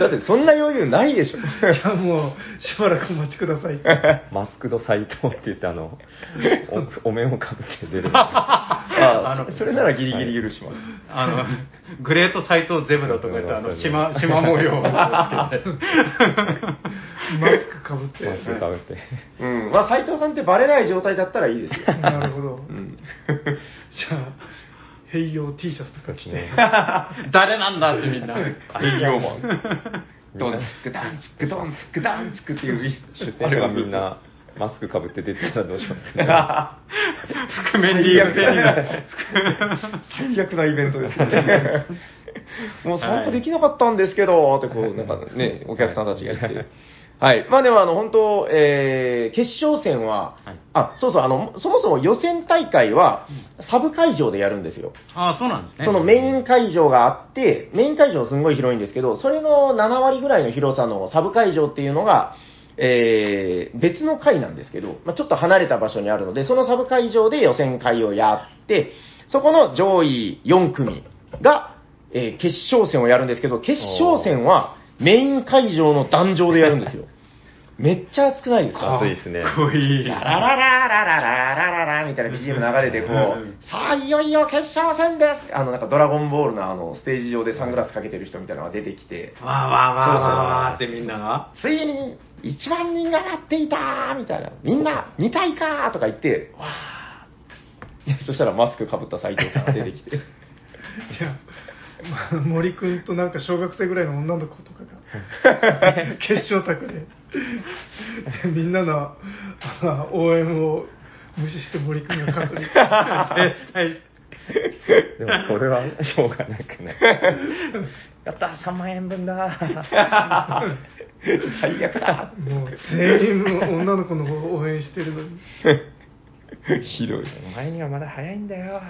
だってそんな余裕ないでしょ。いやもうしばらくお待ちください マスクド斎藤って言って、あの、おお面をかぶって出る。あそれならギリギリ許します。あの、グレート斎藤ゼブラとか言って、あの、縞、縞模様をつけて。マスクかぶって。マスクかぶって。うん。まあ、斎藤さんってバレない状態だったらいいですよ。なるほど。うん。じゃあ、併用 T シャツとか着て。ね 誰なんだってみんな。営業マン。ドンツクダンツクドンツクダンツクっていう。出店者がみんなマスクかぶって出てたらどうします覆面リーグ戦になる。最悪なイベントですよね。もう参加できなかったんですけど、ってこう、なんかね、お客さんたちが言って。はい。まあでも、あの、本当、えー、決勝戦は、はいあ、そうそう、あの、そもそも予選大会は、サブ会場でやるんですよ。ああ、そうなんですね。そのメイン会場があって、メイン会場すんごい広いんですけど、それの7割ぐらいの広さのサブ会場っていうのが、えー別の会なんですけど、まあ、ちょっと離れた場所にあるので、そのサブ会場で予選会をやって、そこの上位4組が、えー決勝戦をやるんですけど、決勝戦はメイン会場の壇上でやるんですよ。めっちゃ熱くないですか？暑いですね。かっこいい。ララララララララララみたいな BGM 流れて、こう、さあ、いよいよ決勝戦ですあの、なんかドラゴンボールのあの、ステージ上でサングラスかけてる人みたいなのが出てきて、わーわーわーわーわーってみんなが。ついに1万人が待っていたみたいな、みんな見たいかとか言って、わーいやそしたらマスクかぶった斉藤さんが出てきて、いや、まあ、森くんとなんか小学生ぐらいの女の子とかが、決勝卓で、みんなのあの応援を無視して森くんが勝つみたいな。え、はい。でもそれはしょうがなくない。やったー !3 万円分だ 最悪だもう全員女の子の方を応援してるのに。ひどい。お前にはまだ早いんだよ。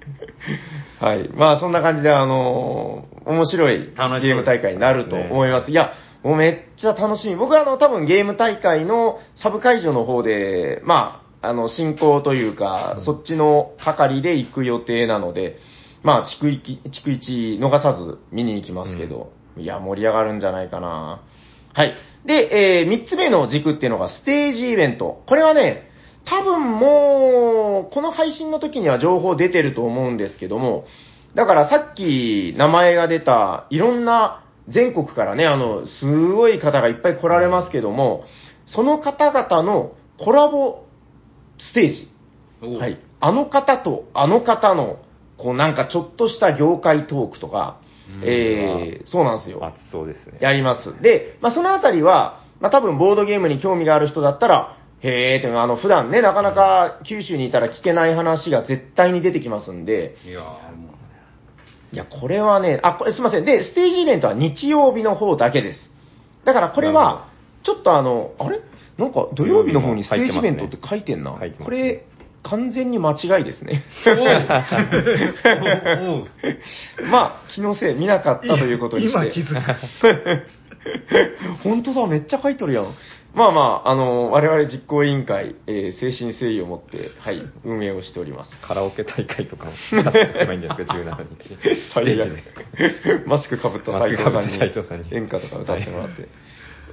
はい。まあ、そんな感じで、あのー面白いゲーム大会になると思います。いや、もうめっちゃ楽しみ。僕は、あの、多分ゲーム大会のサブ会場の方で、まあ、あの、進行というか、そっちの係で行く予定なので、まあ、地区一、地区一逃さず見に行きますけど、いや、盛り上がるんじゃないかな。はい。で、えー、三つ目の軸っていうのがステージイベント。これはね、多分もう、この配信の時には情報出てると思うんですけども、だからさっき名前が出た、いろんな全国からね、あの、すごい方がいっぱい来られますけども、その方々のコラボステージ。はい。あの方とあの方の、こうなんかちょっとした業界トークとか、うんえー、そうなんですよ。暑そうですね。やります。で、まあ、そのあたりは、まあ、多分ボードゲームに興味がある人だったら、へーってあの、普段ね、なかなか九州にいたら聞けない話が絶対に出てきますんで、いやいや、これはね、あ、これすいません。で、ステージイベントは日曜日の方だけです。だからこれは、ちょっとあの、あれ？なんか土曜日の方にステージイベントって書いてんな。ねこれ、完全に間違いですね。まあ、気のせい、見なかったということにして。今気づく。本当だ、めっちゃ書いとるやん。まあまあ、あの、我々実行委員会、えー精神誠意を持って、はい、運営をしております。カラオケ大会とかも出せばいいんじゃないですか、17日。最悪ステージで。マスクかぶった斉藤さんに演歌とか歌ってもらって。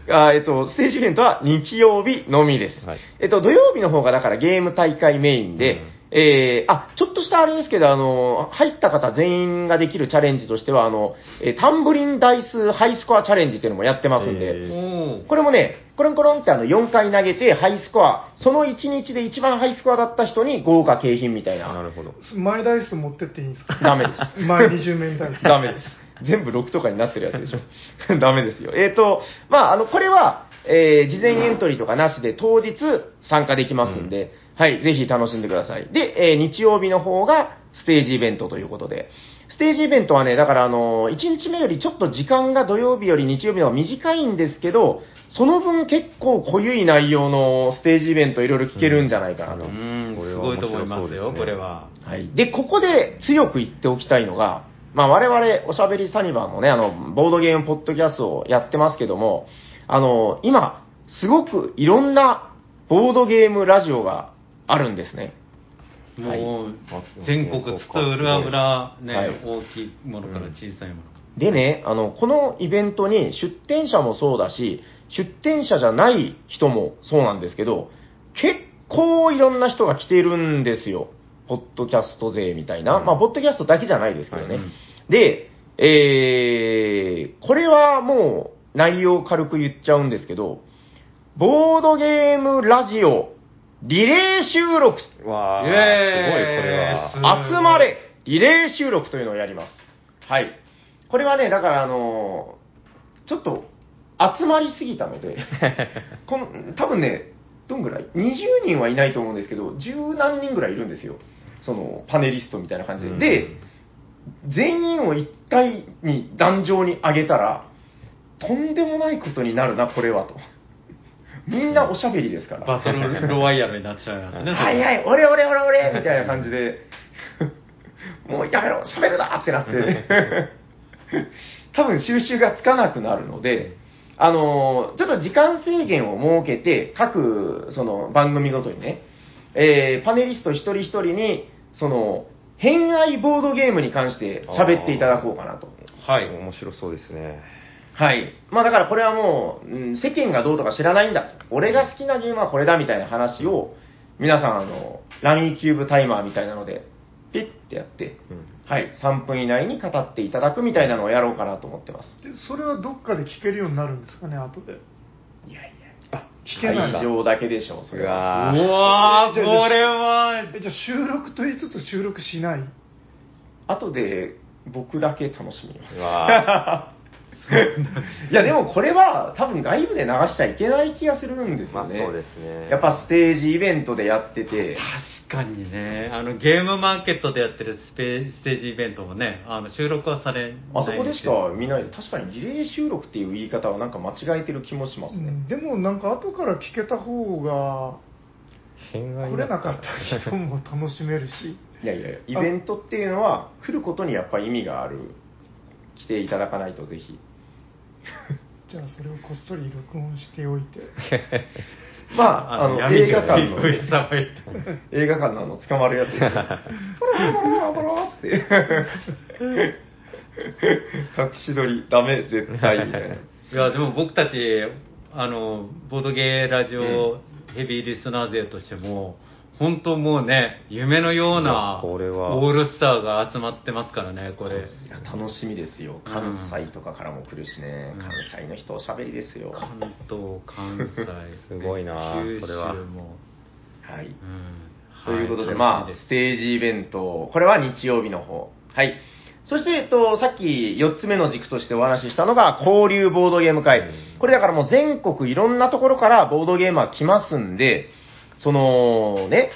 あえっと、ステージイベントは日曜日のみです。はいえっと、土曜日の方がだからゲーム大会メインで、うんえー、あ、ちょっとしたあれですけど、あの、入った方全員ができるチャレンジとしては、あの、えータンブリンダイスハイスコアチャレンジっていうのもやってますんで、これもね、コロンコロンってあの4回投げてハイスコア、その1日で一番ハイスコアだった人に豪華景品みたいな。なるほど。マイダイス持ってっていいんですか？ダメです。マイ20面ダイス。ダメです。全部6とかになってるやつでしょ。ダメですよ。えっ、と、まあ、あの、これは、えー事前エントリーとかなしで当日参加できますんで、はい、ぜひ楽しんでください。で、えー日曜日の方がステージイベントということで、ステージイベントはね、だからあの、1日目よりちょっと時間が土曜日より日曜日の方が短いんですけど、その分結構濃ゆい内容のステージイベントいろいろ聞けるんじゃないかなと。ううんん、すごいと思いますよ、これは。はい。で、ここで強く言っておきたいのが、まあ我々おしゃべりサニバーもね、あの、ボードゲームポッドキャストをやってますけども、あの、今、すごくいろんなボードゲームラジオがあるんですね。はいもう、全国津々浦々ね、はい大きいものから小さいもの。でね、あの、このイベントに出店者もそうだし、出店者じゃない人もそうなんですけど、結構いろんな人が来てるんですよ。ポッドキャスト勢みたいな。うんまあ、ポッドキャストだけじゃないですけどね。はいで、えー、これはもう、内容を軽く言っちゃうんですけど、ボードゲームラジオリレー収録わー、ーイすごい、これは。集まれリレー収録というのをやります。はい。これはね、だからあのーちょっと集まりすぎたので、この多分ね、どんぐらい ?20 人はいないと思うんですけど、十何人ぐらいいるんですよ。その、パネリストみたいな感じで。うんで、全員を一回に壇上に上げたら、とんでもないことになるな、これはと。みんなおしゃべりですから。バトルロワイヤルになっちゃいますね。はいはい、俺俺俺俺みたいな感じで、もうやめろ、喋るなってなって、多分収集がつかなくなるので、あのーちょっと時間制限を設けて、各、その番組ごとにね、えーパネリスト一人一人に、その、偏愛ボードゲームに関して喋っていただこうかなと。はい。面白そうですね。はい。まあだからこれはもう、うん世間がどうとか知らないんだ。俺が好きなゲームはこれだみたいな話を、皆さんあの、ラミーキューブタイマーみたいなので、ピッてやって、うんはい、3分以内に語っていただくみたいなのをやろうかなと思ってます。でそれはどっかで聞けるようになるんですかね、後で。いやいあ、聞けないんだ会。場だけでしょう、それうは。うわわー、これは、えじゃあ収録と言いつつ収録しない？後で僕だけ楽しみます。いや、でもこれは多分外部で流しちゃいけない気がするんですよね。まあそうですね。やっぱステージイベントでやってて、確かにね、あの、ゲームマーケットでやってるスペステージイベントもね、あの、収録はされないんあそこでしかよ見ないで、確かにリレー収録っていう言い方はなんか間違えてる気もしますね。うんでもなんか後から聞けた方が来れなかった人も楽しめるしいやいや、イベントっていうのは来ることにやっぱ意味がある。来ていただかないとぜひ。じゃあそれをこっそり録音しておいて まあ、あの、闇映画館の、食いさばいて映画館のあの、捕まるやつですよ。ポロポロポロポロって。隠し撮り、ダメ、絶対、みたいな。いや、でも僕たち、あの、ボードゲーラジオヘビーリスナー勢としても、本当もうね、夢のよういなオールスターが集まってますからね、これ。いや楽しみですよ。関西とかからも来るしね。うん関西の人おしゃべりですよ。関東、関西、すごいな九れはも。はい。うんということで、はいまあ、ステージイベント、これは日曜日の方。はい。そして、えっと、さっき4つ目の軸としてお話ししたのが、交流ボードゲーム会。これだからもう全国いろんなところからボードゲーマー来ますんで、その、ね、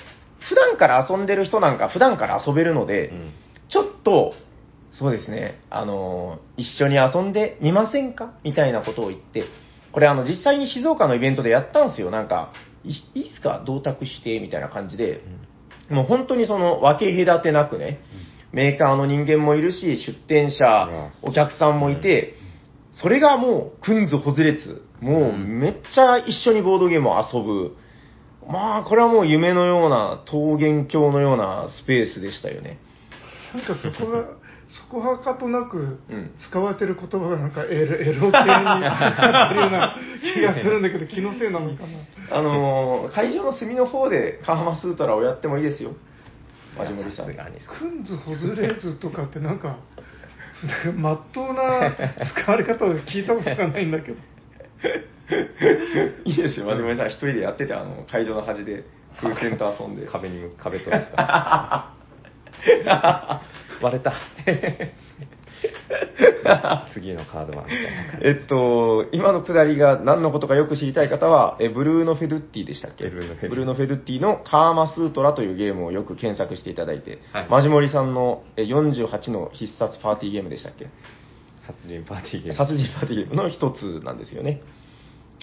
普段から遊んでる人なんか普段から遊べるので、うん。ちょっと、そうですね、あの、一緒に遊んでみませんか？みたいなことを言って、これあの、実際に静岡のイベントでやったんですよ。なんか、いいいっすか同卓して、みたいな感じで、もう本当にその分け隔てなくね、メーカーの人間もいるし、出店者、お客さんもいて、それがもう、くんずほずれつ。もう、めっちゃ一緒にボードゲームを遊ぶ。まあ、これはもう夢のような、桃源郷のようなスペースでしたよね。なんかそこが そこはかとなくうん使われてる言葉がなんかエロエロ系になってるような気がするんだけど気のせいなのかなあのー会場の隅の方でカーマスートラをやってもいいですよ。マジモリさん。くんずほずれずとかってなんかまっとうな使われ方を聞いたことがないんだけど いいですよ、マジモリさん一人でやってて、あの、会場の端で風船と遊んで。壁に、壁とですか。割れた。次のカードは。えっと、今のくだりが何のことかよく知りたい方は、えブルーノ・フェドゥッティでしたっけ？ブルーノフェドゥッティブルーノ・フェドゥッティのカーマスートラというゲームをよく検索していただいて、はいマジモリさんのえ48の必殺パーティーゲームでしたっけ？殺人パーティーゲーム。殺人パーティーゲームの一つなんですよね。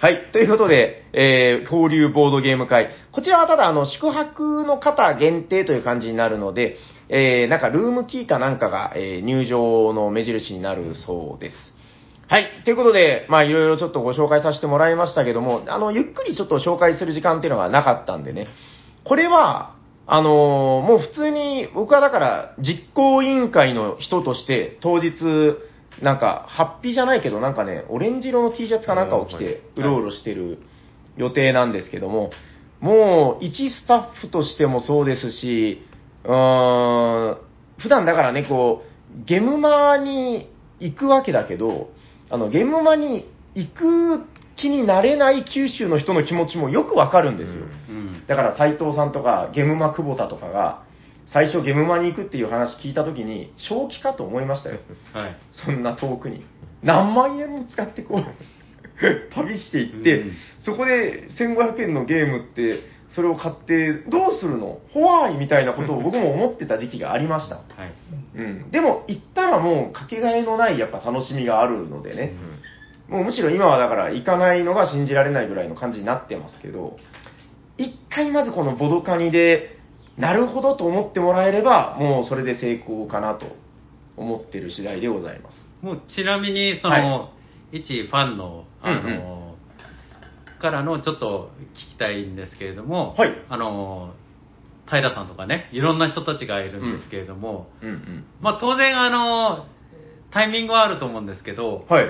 はい。ということで、えー、交流ボードゲーム会。こちらはただ、あの、宿泊の方限定という感じになるので、えー、なんかルームキーかなんかが、えー入場の目印になるそうです。はい。ということで、まあ、いろいろちょっとご紹介させてもらいましたけども、あの、ゆっくりちょっと紹介する時間っていうのがなかったんでね。これは、あのーもう普通に、僕はだから、実行委員会の人として、当日、なんか、ハッピーじゃないけど、なんかね、オレンジ色の T シャツかなんかを着はいて、うろうろしてる予定なんですけども、もう、一スタッフとしてもそうですし、うーん、普段だからね、こう、ゲームマに行くわけだけど、あの、ゲームマに行く気になれない九州の人の気持ちもよくわかるんですよ。うん。だから斎藤さんとかゲムマ久保田とかが、最初ゲムマに行くっていう話聞いたときに、正気かと思いましたよ。はい。そんな遠くに。何万円も使ってこう、旅していって、うんそこで1500円のゲームって、それを買って、どうするの？ホワイみたいなことを僕も思ってた時期がありました。はい。うん。でも、行ったらもうかけがえのないやっぱ楽しみがあるのでね。もうむしろ今はだから行かないのが信じられないぐらいの感じになってますけど、一回まずこのボドカニで、なるほどと思ってもらえれば、もうそれで成功かなと思ってる次第でございます。もうちなみに、その、一ファンの、あの、うんからのちょっと聞きたいんですけれども、はいあの、平さんとかね、いろんな人たちがいるんですけれども、うんうん。まあ当然あの、タイミングはあると思うんですけど、はい。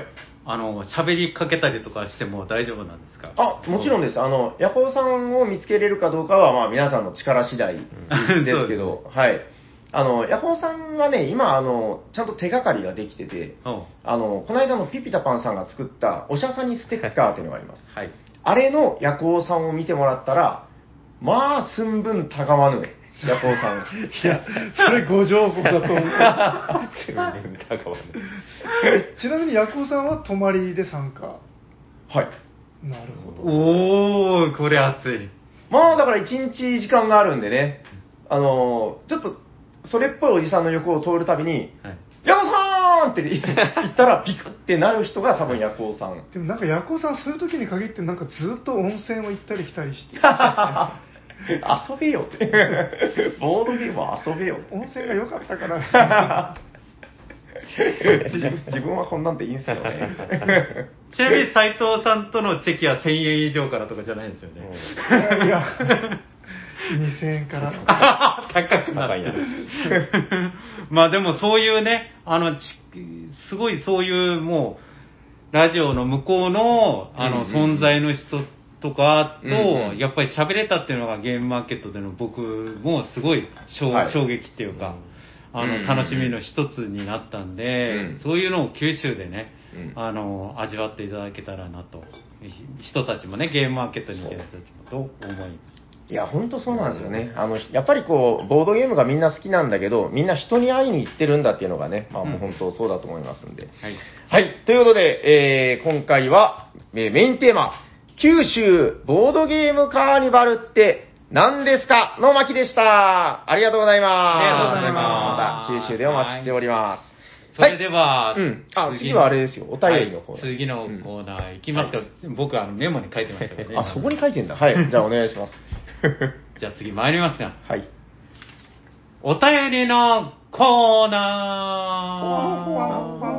あの、喋りかけたりとかしても大丈夫なんですか？あ、もちろんです。あの、ヤホーさんを見つけれるかどうかは、まあ皆さんの力次第ですけど、はい。あの、ヤホーさんはね、今、あの、ちゃんと手がかりができてて、うんあの、この間のピピタパンさんが作った、おしゃさにステッカーっていうのがあります。はい。あれのヤコウさんを見てもらったら、まあ、寸分たがわぬ、ヤコウさん。いや、それご情報だと思う。全然だからねえちなみにヤコウさんは泊まりで参加。はい。なるほど。おー、これ熱い。まあ、だから一日時間があるんでね、あの、ちょっと、それっぽいおじさんの横を通るたびに、はい。ヤコウさんって言ったら、ビクってなる人が多分ヤコウさん。でもなんかヤコウさんそういう時に限ってなんかずっと温泉を行ったり来たりして、遊べよって。ボードゲームは遊べよって。温泉が良かったから。自分はこんなんでいいんすよね。ちなみに斉藤さんとのチェキは1000円以上からとかじゃないんですよね。いやいや、2000円からの。高くなってる。まあでもそういうね、あの、ちすごいそういうもう、ラジオの向こうの、あの、存在の人とかと、うんうんやっぱり喋れたっていうのがゲームマーケットでの僕もすごい衝,、はい衝撃っていうか、あの、うんうんうん楽しみの一つになったんで、うんそういうのを九州でね、うんあの、味わっていただけたらなと。人たちもね、ゲームマーケットに行ける人たちもと思い。いや、ほんとそうなんですよね。あの、やっぱりこう、ボードゲームがみんな好きなんだけど、みんな人に会いに行ってるんだっていうのがね、まあもう本当そうだと思いますんで。はい。はい。ということで、えー今回は、えーメインテーマ、九州ボードゲームカーニバルって何ですか？の巻でした。ありがとうございます。ありがとうございますまた九州でお待ちしております。それでは、はいうんあ次はあれですよお便りのコーナーはい次のコーナーいきますか、僕あのメモに書いてましたからね。あ、そこに書いてんだ。はい。じゃあお願いします。じゃあ次参りますが、はい。お便りのコーナ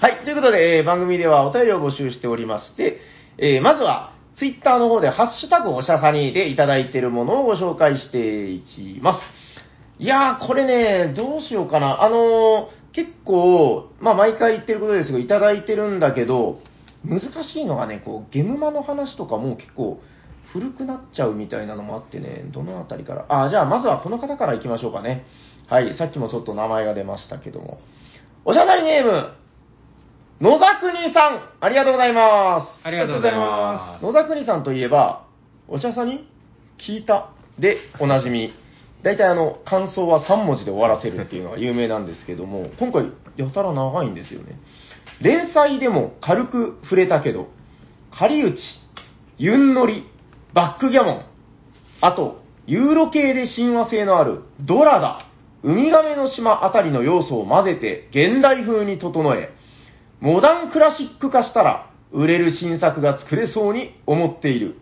はい。ということで、えー番組ではお便りを募集しておりまして、えーまずは、ツイッターの方で、ハッシュタグおしゃさにでいただいているものをご紹介していきます。いやー、これね、どうしようかな。あのー結構、まあ、毎回言ってることですが、いただいてるんだけど、難しいのがね、こう、ゲムマの話とかも結構、古くなっちゃうみたいなのもあってね、どのあたりから。あ、じゃあ、まずはこの方から行きましょうかね。はい、さっきもちょっと名前が出ましたけども。おしゃさにネーム、野田国さん、ありがとうございます。ありがとうございます野田国さんといえば、お茶さに聞いたでおなじみ。大体あの、感想は3文字で終わらせるっていうのが有名なんですけども、今回やたら長いんですよね。連載でも軽く触れたけど、狩内、ユンノリ、バックギャモン、あと、ユーロ系で親和性のあるドラダ、ウミガメの島あたりの要素を混ぜて現代風に整え、モダンクラシック化したら売れる新作が作れそうに思っている。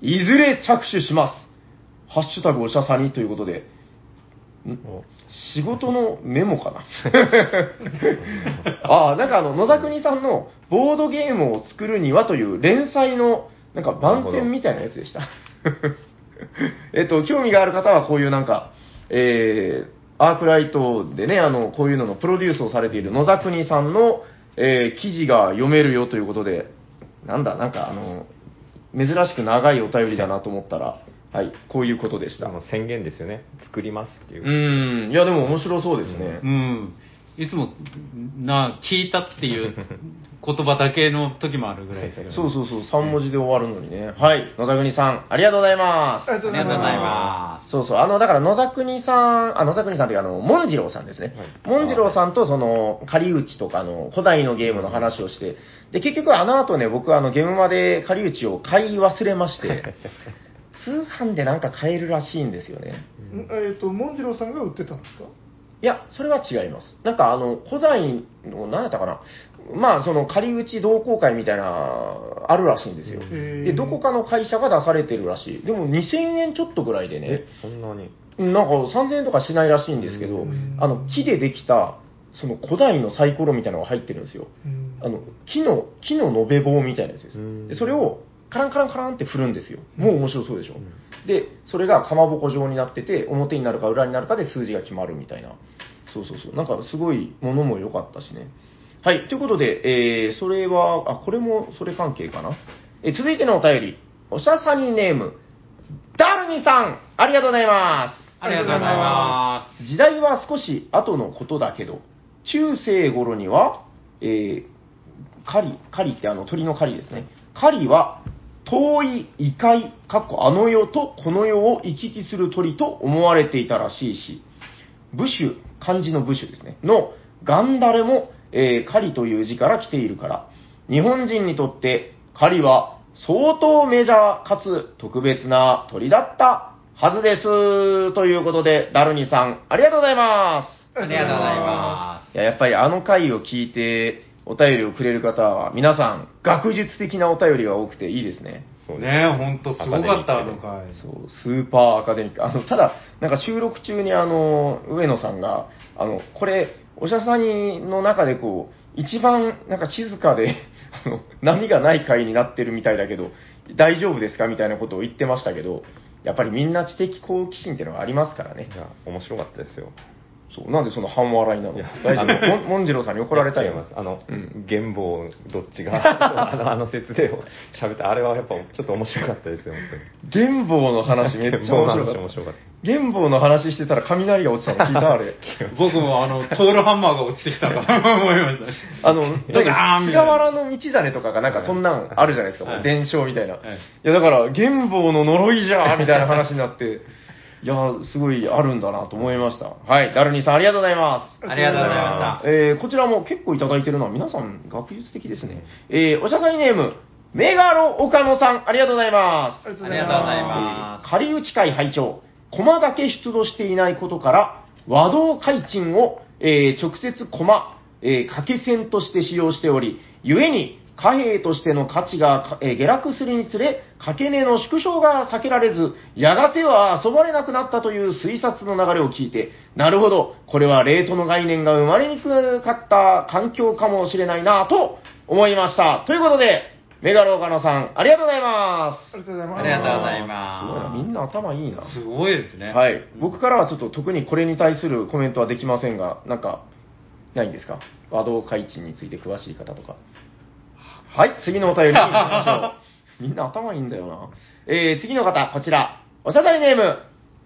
いずれ着手します。ハッシュタグおしゃさにということで、ん仕事のメモかな ああ、なんかあの、野田国さんのボードゲームを作るにはという連載の、なんか番宣みたいなやつでした。えっと、興味がある方はこういうなんか、えー、アークライトでね、あの、こういうののプロデュースをされている野田国さんの、えー記事が読めるよということで、なんだ、なんかあの、珍しく長いお便りだなと思ったら、はい、こういうことでした。あの宣言ですよね。作りますっていうう。ーん、いやでも面白そうですね。うん。いつも、な、聞いたっていう言葉だけの時もあるぐらいですけど。そうそうそう、3文字で終わるのにね。はい、野田国さん、ありがとうございます。ありがとうございます。そうそう、あの、だから野田国さん、あ、野田国さんというか、あの、モンジローさんですね。モンジローさんと、その、仮打ちとかの古代のゲームの話をして、で、結局あの後ね、僕はあの、ゲームまで仮打ちを買い忘れまして、通販でなんか買えるらしいんですよね。んえっ、と、モンジローさんが売ってたんですか？いや、それは違います。なんかあの、古代の、何やったかな？まあ、その仮打ち同好会みたいな、あるらしいんですよ。で、どこかの会社が出されてるらしい。でも2000円ちょっとぐらいでねえ、、そんなに？なんか3000円とかしないらしいんですけどうん、あの、木でできた、その古代のサイコロみたいなのが入ってるんですよ。うんあの、木の、木の延べ棒みたいなやつですうん。で、それをカランカランカランって振るんですよ。もう面白そうでしょん。で、それがかまぼこ状になってて、表になるか裏になるかで数字が決まるみたいな。そうそうそう。なんかすごいものも良かったしね。はい。ということで、えー、それは、あ、これもそれ関係かな？えー続いてのお便り。おしゃさにネーム、ダルニさん、ありがとうございます。ありがとうございま時代は少し後のことだけど、中世頃には、えー、狩り、狩りってあの鳥の狩りですね。狩りは、遠い異界、かっこあの世とこの世を行き来する鳥と思われていたらしいし、ブシュ、漢字のブシュですね、のガンダレも、えー狩りという字から来ているから、日本人にとって狩りは相当メジャーかつ特別な鳥だったはずです。ということで、ダルニさん、ありがとうございます。す。ありがとうございまいや、やっぱりあの回を聞いて、お便りをくれる方は、皆さん、学術的なお便りが多くていいですね。そうす。ねえ、ほんとすごかった、あの回。そう、スーパーアカデミック。あの、ただ、なんか収録中にあの、上野さんが、あの、これ、お医者さんの中でこう、一番なんか静かで、あの、波がない会になってるみたいだけど、大丈夫ですか？みたいなことを言ってましたけど、やっぱりみんな知的好奇心っていうのがありますからねい。や、面白かったですよ。そう、なんでその半笑いなの？いや大丈夫？もんもんじろうさんに怒られたよいや違います。あの、うん玄坊どっちが、あの、あの説で喋った、あれはやっぱちょっと面白かったですよ、本当に。玄坊の話めっちゃ面白かった面。白かっ玄坊の話してたら雷が落ちたの聞いたあれ。僕もあの、トールハンマーが落ちてきたかと思いました。あの、だガーンみたいな菅原の道真とかがなんかそんなんあるじゃないですか、はい伝承みたいな。いはいや、だから、玄坊の呪いじゃみたいな話になって、いや、すごいあるんだなと思いました。はい、ダルニーさんありがとうございます。ありがとうございました。えー、こちらも結構いただいてるのは皆さん学術的ですね。えー、おしゃさんネーム、メガロ岡野さん、ありがとうございます。ありがとうございえまー仮打ち会会長、駒だけ出土していないことから、和道開鎮を、えー直接駒、えー掛け線として使用しており、故に貨幣としての価値が、えー下落するにつれ、掛け値の縮小が避けられず、やがては遊ばれなくなったという推察の流れを聞いて、なるほど、これはレートの概念が生まれにくかった環境かもしれないなと思いました。ということで、メガローカノさん、ありがとうございます。ありがとうございます。ありがとうございすごいな、まみんな頭いいな。す。すごいですね。はい。僕からはちょっと特にこれに対するコメントはできませんが、なんか、ないんですか？和道開地について詳しい方とか。はい、次のお便りに行きましょう。みんな頭いいんだよな。えー、次の方、こちら。おしゃさりネーム、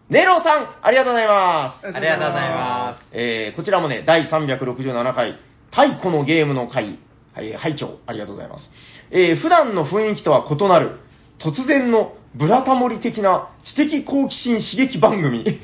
ネロさん、ありがとうございます。ありがとうございまえー、こちらもね、第367回、太古のゲームの会、はい、拝聴ありがとうございます。えー、普段の雰囲気とは異なる、突然のブラタモリ的な知的好奇心刺激番組。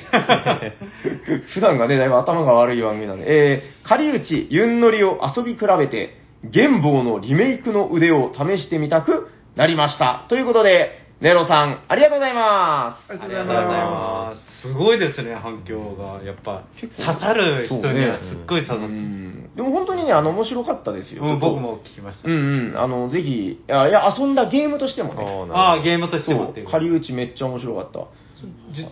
普段がね、だいぶ頭が悪い番組なんで、えー、仮打ち、ユンノリを遊び比べて、玄坊のリメイクの腕を試してみたくなりました。ということで、ネロさん、ありがとうございます。ありあがとうございまます。すごいですね、反響が。やっぱ、刺さる人にはすっごい刺さうる。んでも本当にね、あの、面白かったですよ。うん僕も聞きました。うんうん、あの、ぜひ、いや、いや遊んだゲームとしてもた。ね、あーあゲームとしてもって仮打ちめっちゃ面白かった。す。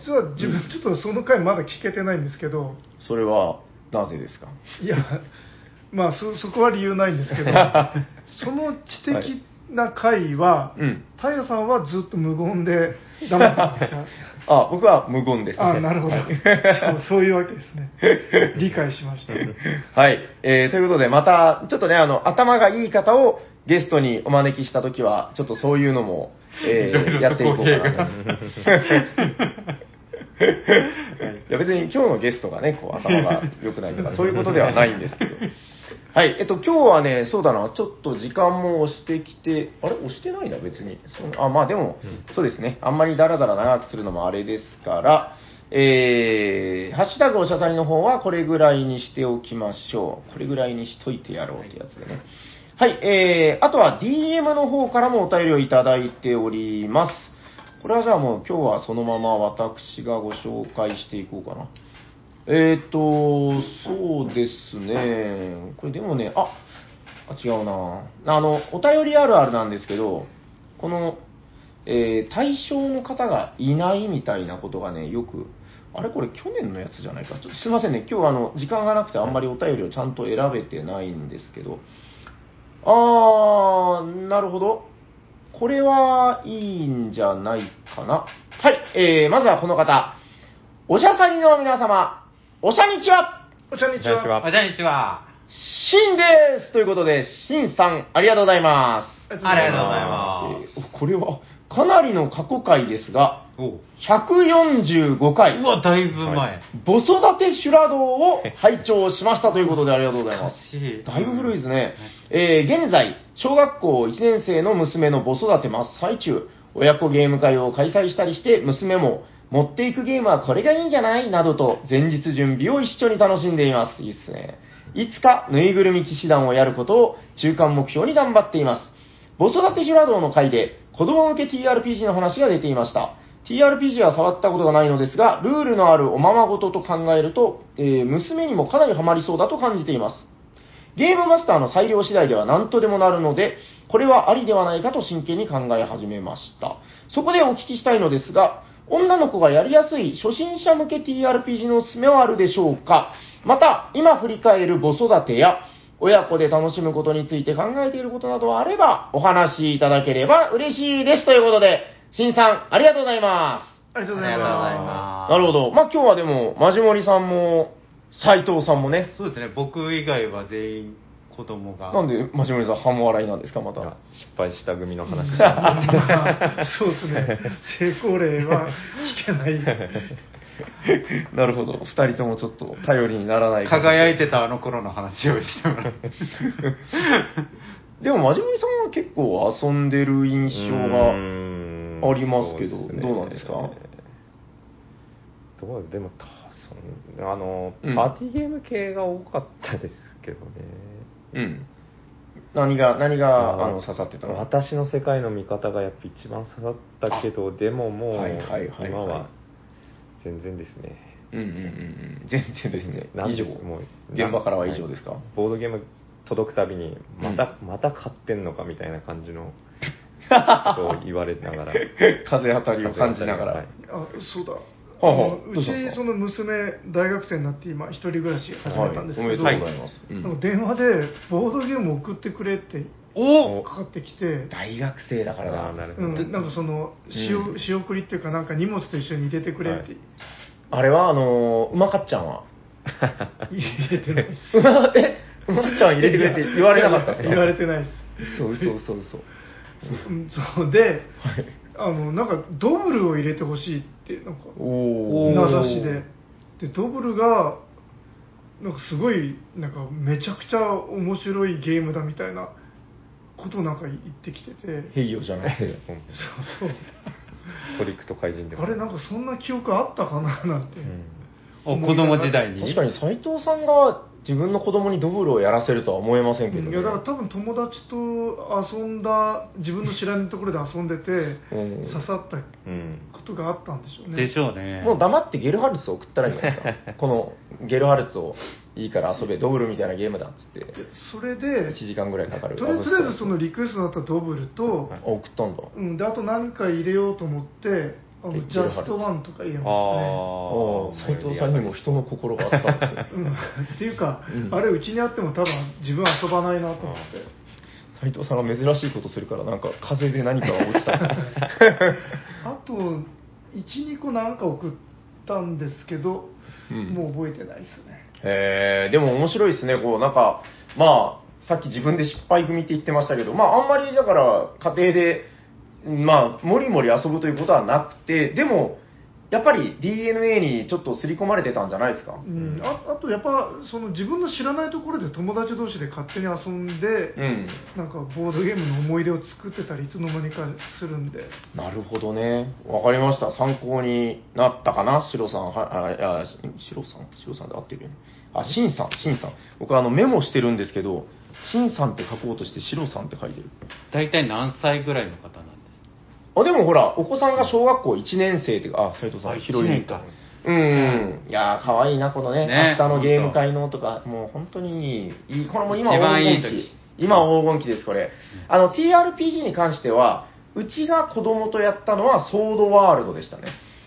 実は自分ちょっとその回まだ聞けてないんですけど、それは、なぜですか？いや、まあそそこは理由ないんですけど、その知的な回は、うん。平さんはずっと無言で黙ってたんですかあ、僕は無言です、ね。あなるほど、は いそうそういうわけですね。理解しました。はい。えー、ということで、また、ちょっとね、あの、頭がいい方をゲストにお招きしたときは、ちょっとそういうのも、えー、いろいろとやっていこうかなと。語弊がや別に今日のゲストがね、こう頭が良くないとか、そういうことではないんですけど。はい、えっと、今日はね、そうだな、ちょっと時間も押してきて、あれ？押してないな、別に。あ、まあでも、そうですね、あんまりダラダラ長くするのもあれですから、えー、ハッシュタグおしゃさりの方はこれぐらいにしておきましょう。これぐらいにしといてやろうってやつでね。はい、えー、あとは DM の方からもお便りをいただいております。これはじゃあもう今日はそのまま私がご紹介していこうかな。えーと、そうですね。これでもね、あ、あ違うな。あの、お便りあるあるなんですけど、この、えー対象の方がいないみたいなことがね、よく、あれこれ去年のやつじゃないか。ちょっとすいませんね。今日はあの、時間がなくてあんまりお便りをちゃんと選べてないんですけど、あー、なるほど。これはいいんじゃないかな。はい、えー、まずはこの方。おしゃさりの皆様、おしゃにちはお茶にちは。こんにちはあ、じゃあ、こんにちは。しんですということで、しんさん、ありがとうございます。ありがとうございます。えーこれは、かなりの過去回ですが、おう145回う、わ、だいぶ前。はい母育て修羅道を拝聴しましたということでありがとうございます。懐かしいだいぶ古いですね。えー現在、小学校1年生の娘の母育て真っ最中、親子ゲーム会を開催したりして、娘も、持っていくゲームはこれがいいんじゃない？などと、前日準備を一緒に楽しんでいます。いいっすね。いつか、ぬいぐるみ騎士団をやることを中間目標に頑張っています。母育て修羅道の回で、子供向け TRPG の話が出ていました。TRPG は触ったことがないのですが、ルールのあるおままごとと考えると、えー娘にもかなりハマりそうだと感じています。ゲームマスターの裁量次第では何とでもなるので、これはありではないかと真剣に考え始めました。そこでお聞きしたいのですが、女の子がやりやすい初心者向け TRPG のおすすめはあるでしょうか？また、今振り返る母育てや、親子で楽しむことについて考えていることなどあれば、お話しいただければ嬉しいです。ということで、しんさん、ありがとうございます。ありがとうございまます。なるほど。まあ、今日はでも、マジモリさんも、斉藤さんもね、そうですね、僕以外は全員子供が。なんでマジモリさん半笑いなんですか、また。いや失敗した組の話 そうですね。成功例は聞けない。なるほど。二人ともちょっと頼りにならない。輝いてたあの頃の話をしてもらう。でも、マジモリさんは結構遊んでる印象が。がありますけどどうなんですか？どうでもあの、うんパーティーゲーム系が多かったですけどねうん。何が、何が、ああの、刺さってたの？私の世界の見方がやっぱ一番刺さったけどでももう、はいはいはいはい今は全然ですねうんうんうんうん。全然ですね。以上。なんですもう現場からは以上ですか、ボードゲーム届くたびにまた、また買ってんのかみたいな感じの ことを言われながら風当たりを感じながら。はいあ、そうだ。はあはああのうち、その娘、大学生になって今、一人暮らし始めたんですけど、はいおめでとうございます。うんなんか電話で、ボードゲーム送ってくれっておかかってきて、大学生だからな。あーなるほど、うん、なんかその仕送うん仕送りっていうか、なんか荷物と一緒に入れてくれって、あれは、あのー、うまかっちゃんは？入れてないです。え、うまっちゃん入れてくれって言われなかったんですか？言われてないです。そうそうそうそう。うんそうで、あのなんかドブルを入れてほしいってなんかお名指しで。でドブルがなんかすごいなんかめちゃくちゃ面白いゲームだみたいなことをなんか言ってきてて。ヘイヨじゃなくて。うんそうトリックと怪人であれなんかそんな記憶あったかななんて、うん。お子供時代に？確かに斉藤さんが自分の子供にドブルをやらせるとは思えませんけどね。いやだから多分友達と遊んだ自分の知らないところで遊んでて、うん刺さったうんことがあったんでしょうねでしょうね。もう黙ってゲルハルツを送ったらいいんじゃないですか。このゲルハルツをいいから遊べ、ドブルみたいなゲームだっつって、それで1時間ぐらいかかる。とりあえずそのリクエストだったドブルと、あ送ったんだ。うん、であと何か入れようと思ってジャストワンとか入れましたね。ああ、斉藤さんにも人の心があったんですね。うん、っていうか、うん。あれうちにあっても多分自分遊ばないなと思って。斉藤さんが珍しいことするから、なんか風で何かが落ちた。あと12個なんか送ったんですけど、うん。もう覚えてないですね。へえ、でも面白いですね、こう、なんか、まあ、さっき自分で失敗組って言ってましたけど、まあ、あんまりだから、家庭で、まあ、もりもり遊ぶということはなくて、でも、やっぱり DNA にちょっと刷り込まれてたんじゃないですか？うん、ああとやっぱその自分の知らないところで友達同士で勝手に遊んで、うん。なんかボードゲームの思い出を作ってたりいつの間にかするんでなるほどね。わかりました。参考になったかな？シロさん。は、あ、いや、シロさん？シロさんで合ってるよね。あ、シンさん、シンさん。僕あのメモしてるんですけど、シンさんって書こうとしてシロさんって書いてる。大体何歳ぐらいの方なんですあ、でもほら、お子さんが小学校1年生っていうか、あ、斉藤さあん、広いうんうん。いやー、可愛いな、このね、ね明日のゲーム会のとか、もう本当にいい。いいこれも今黄金期時。今黄金期です、これ。あの、TRPG に関しては、うちが子供とやったのはソードワールドでしたね。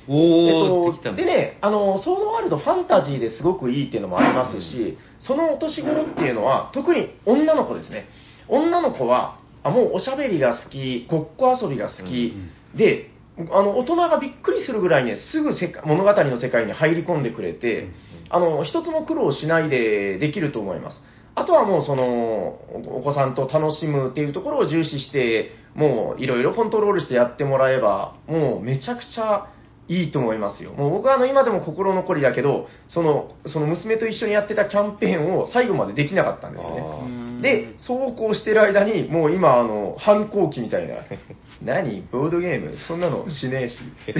おー、えできたのでね、あの、ソードワールドファンタジーですごくいいっていうのもありますし、そのお年頃っていうのは、特に女の子ですね。女の子は、あもうおしゃべりが好き、ごっこ遊びが好き、で、あの、大人がびっくりするぐらいね、すぐ世界物語の世界に入り込んでくれて、あの、一つも苦労しないでできると思います。あとはもうその、おお子さんと楽しむっていうところを重視して、もういろいろコントロールしてやってもらえば、もうめちゃくちゃいいと思いますよ。もう僕はあの今でも心残りだけど、その、その娘と一緒にやってたキャンペーンを最後までできなかったんですよあね。うんで、そうこうしてる間に、もう今、あの、反抗期みたいな。何？ボードゲーム？そんなのしねえし。そ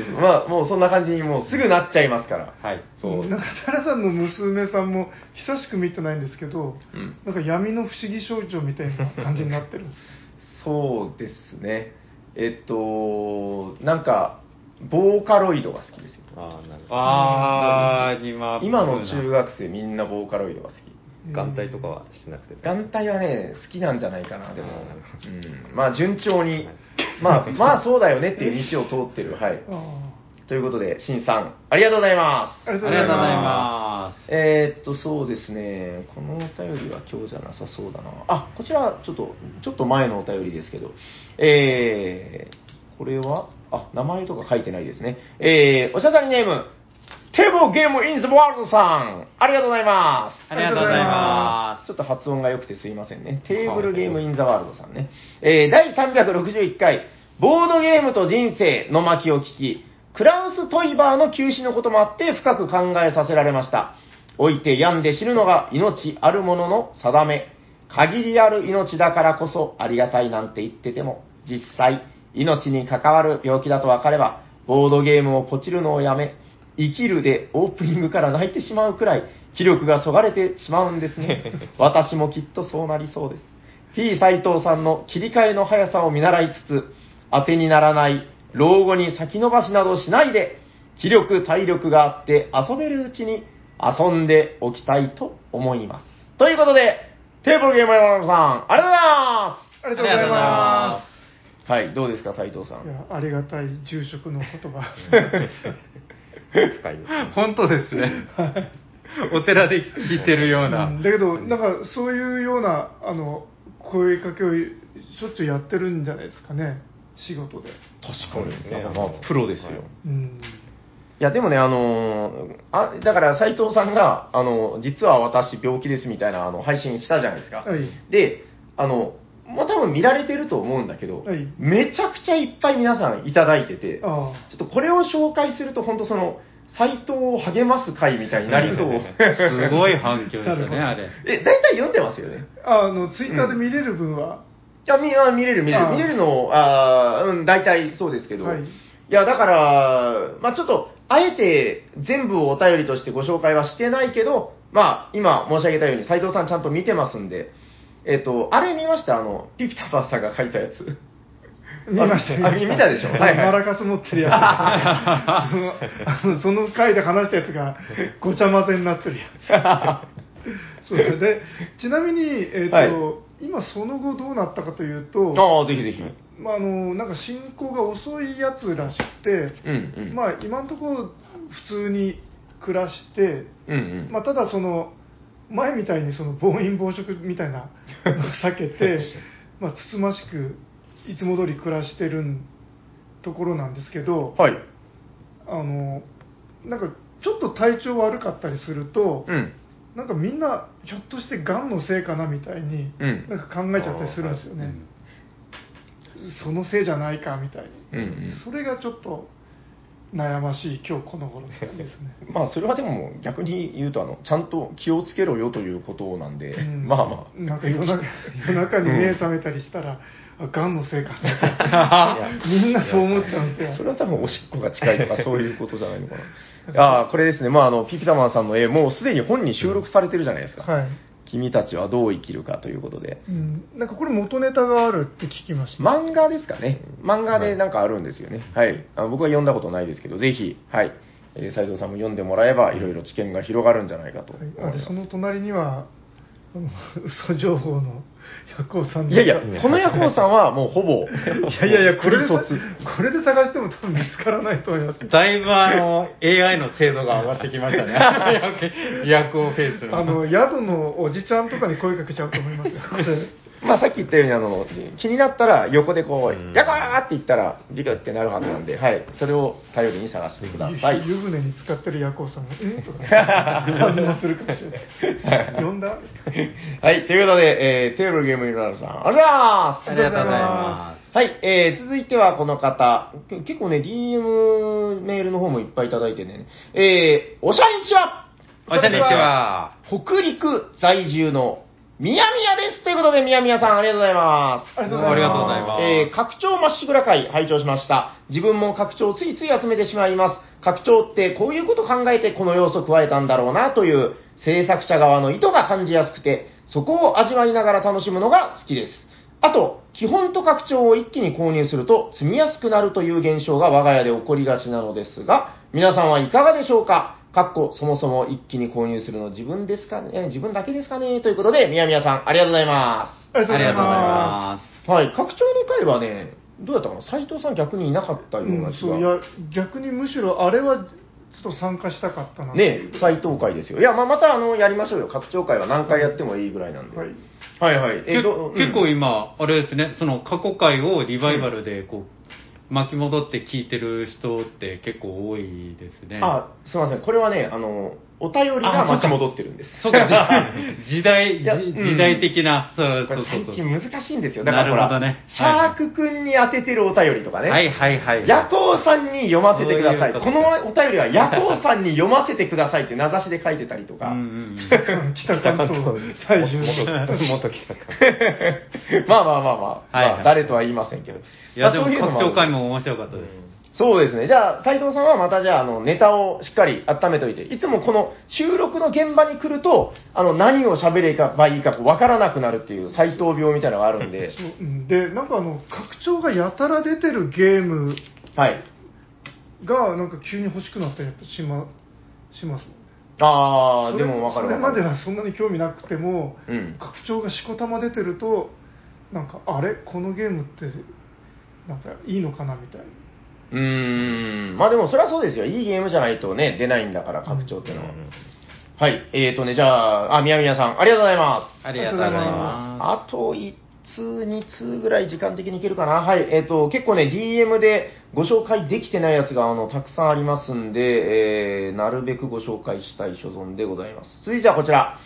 うそうまあ、もうそんな感じにもうすぐなっちゃいますから。はい。そう。なんか平さんの娘さんも久しく見てないんですけど、うんなんか闇の不思議少女みたいな感じになってるんです そうですね。えっと、なんか、ボーカロイドが好きですよ。ああ、なるほど。あー、今、今の中学生みんなボーカロイドが好き。眼帯とかはしなくて。眼帯はね、好きなんじゃないかな、でも。うん、まあ、順調に、まあ、まあ、そうだよねっていう道を通ってる。はい。あということで、しんさん、ありがとうございます。ありがとうございまます。えーっと、そうですね、このお便りは今日じゃなさそうだな。あ、こちら、ちょっと、ちょっと前のお便りですけど、えー、これは、あ、名前とか書いてないですね。えー、おしゃべりネーム、テーブルゲームインザワールドさん、ありがとうございます。ありがとうございまちょっと発音が良くてすいませんね。テーブルゲームインザワールドさんね。えー、第361回、ボードゲームと人生の巻を聞き、クラウス・トイバーの休止のこともあって深く考えさせられました。老いて病んで死ぬのが命あるものの定め。限りある命だからこそありがたいなんて言ってても、実際、命に関わる病気だと分かれば、ボードゲームをポチるのをやめ、生きるでオープニングから泣いてしまうくらい、気力がそがれてしまうんですね。私もきっとそうなりそうです。T 斎藤さんの切り替えの速さを見習いつつ、当てにならない老後に先延ばしなどしないで、気力、体力があって遊べるうちに遊んでおきたいと思います。ということで、テーブルゲーム山田さん、ありがとうございまありがとうございますはい、どうですか、斉藤さん？いやありがたい住職の言葉深いですね。本当ですね。お寺で聞いてるような。うんだけどなんかそういうようなあの声かけをしょっちゅうやってるんじゃないですかね仕事で確かにですねまあ、プロですよ。うんいや、でもね、あのーあ、だから斉藤さんが、あの、実は私病気ですみたいなあの配信したじゃないですか。はいで、あの、もう多分見られてると思うんだけど、はいめちゃくちゃいっぱい皆さんいただいてて、あちょっとこれを紹介すると、本当その、斎藤を励ます会みたいになりそう。すごい反響でしたね、なあれ。え、大体読んでますよね？ああのツイッターで見れる分は、いや、見あ見れる見れる。見れるの、あーうん、大体そうですけど。はいい、や、だから、まあちょっと、あえて全部をお便りとしてご紹介はしてないけど、まあ今申し上げたように斉藤さんちゃんと見てますんで、えっ、と、あれ見ました？あの、ピピタパンさんが書いたやつ。見ましたあ見見たでしょ？はいはいマラカス持ってるやつその あのその回で話したやつがごちゃ混ぜになってるやつそうですねでちなみに、えーとはい今その後どうなったかというとああ、ぜひぜひ。まあ、あのなんか進行が遅いやつらしくて、うんうん。まあ、今のところ普通に暮らして、うんうん。まあ、ただその前みたいにその暴飲暴食みたいなのを 避けてまあつつましくいつも通り暮らしてるところなんですけど、はい。あのなんかちょっと体調悪かったりすると、うん。なんかみんなひょっとしてがんのせいかなみたいに、うんなんか考えちゃったりするんですよね。そのせいじゃないかみたいに、うんうんそれがちょっと悩ましい今日この頃ですね。まあそれはでも逆に言うとあのちゃんと気をつけろよということなんで、うん まあまあなんか夜中 夜中に目覚めたりしたら、あがんのせいかなみんなそう思っちゃうんですよ。それは多分おしっこが近いとかそういうことじゃないのかな。ああ、これですね。まあ、あの、ピピタマンさんの絵、もうすでに本に収録されてるじゃないですか。はい。君たちはどう生きるかということで。うん、なんかこれ元ネタがあるって聞きました。漫画ですかね。漫画でなんかあるんですよね。はい。あの僕は読んだことないですけど、ぜひ、はい。えー斉藤さんも読んでもらえば、いろいろ知見が広がるんじゃないかと思いはい、あます。でその隣にはあの嘘情報のヤコウさんいやいや、このヤコウさんはもうほぼ、いやいやいや、これでこれで探しても多分見つからないと思います。だいぶあの、AI の精度が上がってきましたね。役をフェイスの。あの宿のおじちゃんとかに声かけちゃうと思いますよ。まあさっき言ったように、あの、気になったら横でこうん。う、ヤコーって言ったら、ビクってなるはずなんで、はい。それを頼りに探してください。湯湯船に使ってるヤコウさんが、えとか。反応するかもしれない。呼んだ？はい、ということで、えー、テーブルゲームユナルさん、ありがとうございます。ありがとうございます。はい、えー、続いてはこの方、け結構ね、DM メールの方もいっぱいいただいてね、えー、おしゃにちは。おしゃにちは。北陸在住のみやみやですということで、みやみやさん、ありがとうございます。ありがとうございますありがとうございます。えー、拡張まっしぐら会拝聴しました。自分も拡張をついつい集めてしまいます。拡張ってこういうこと考えてこの要素加えたんだろうなという制作者側の意図が感じやすくて、そこを味わいながら楽しむのが好きです。あと、基本と拡張を一気に購入すると積みやすくなるという現象が我が家で起こりがちなのですが、皆さんはいかがでしょうか？かっこ、そもそも一気に購入するの自分ですかね？自分だけですかね？ということで、みやみやさん、ありがとうございます。ありがとうございまます。はい、拡張の回はね、どうやったかな？斉藤さん逆にいなかったよす。う、うなん気が。そういや逆にむしろあれはちょっと参加したかったな。ね斉藤会ですよ。いや、まあ、またあの、やりましょうよ。拡張会は何回やってもいいぐらいなんで。はい。はい、はい。けど結構うん今、あれですね、その過去回をリバイバルでこう、巻き戻って聞いてる人って結構多いですね。あ、すみません。これはね、あの、お便りが巻き戻ってるんです。そうか、時代、時代的な、そうそうそう。最近難しいんですよ。だからほら、ねシャークくんに当ててるお便りとかね。はいはいはい。ヤコウさんに読ませてください。このお便りはヤコウさんに読ませてくださいって名指しで書いてたりとか。うんうんうん。北関東在住の。元来たかまあまあまあまあ、誰とは言いませんけど。いや、でも拡張回あるも面白かったです。そうですね。じゃあ、斉藤さんはまたじゃあ、あの、ネタをしっかり温めといて、いつもこの収録の現場に来ると、あの、何を喋ればいいかわからなくなるっていう斎藤病みたいなのがあるんで、で、なんかあの、拡張がやたら出てるゲームはい。が、なんか急に欲しくなったりやっぱしま、しますもんね。あー、それでもわかるそれまで。はそんなに興味なくても、うん拡張がしこたま出てると、なんか、あれ？このゲームって、なんかいいのかな？みたいな。うーん。まあでもそれはそうですよ。いいゲームじゃないとね、出ないんだから、拡張っていうのは。はい。えーとね、じゃあ、あ、みやみやさん、ありがとうございます。ありがとうございまあと1通、2通ぐらい時間的にいけるかな。はい。えっ、と、結構ね、DM でご紹介できてないやつが、あの、たくさんありますんで、えー、なるべくご紹介したい所存でございます。続いてはこちら。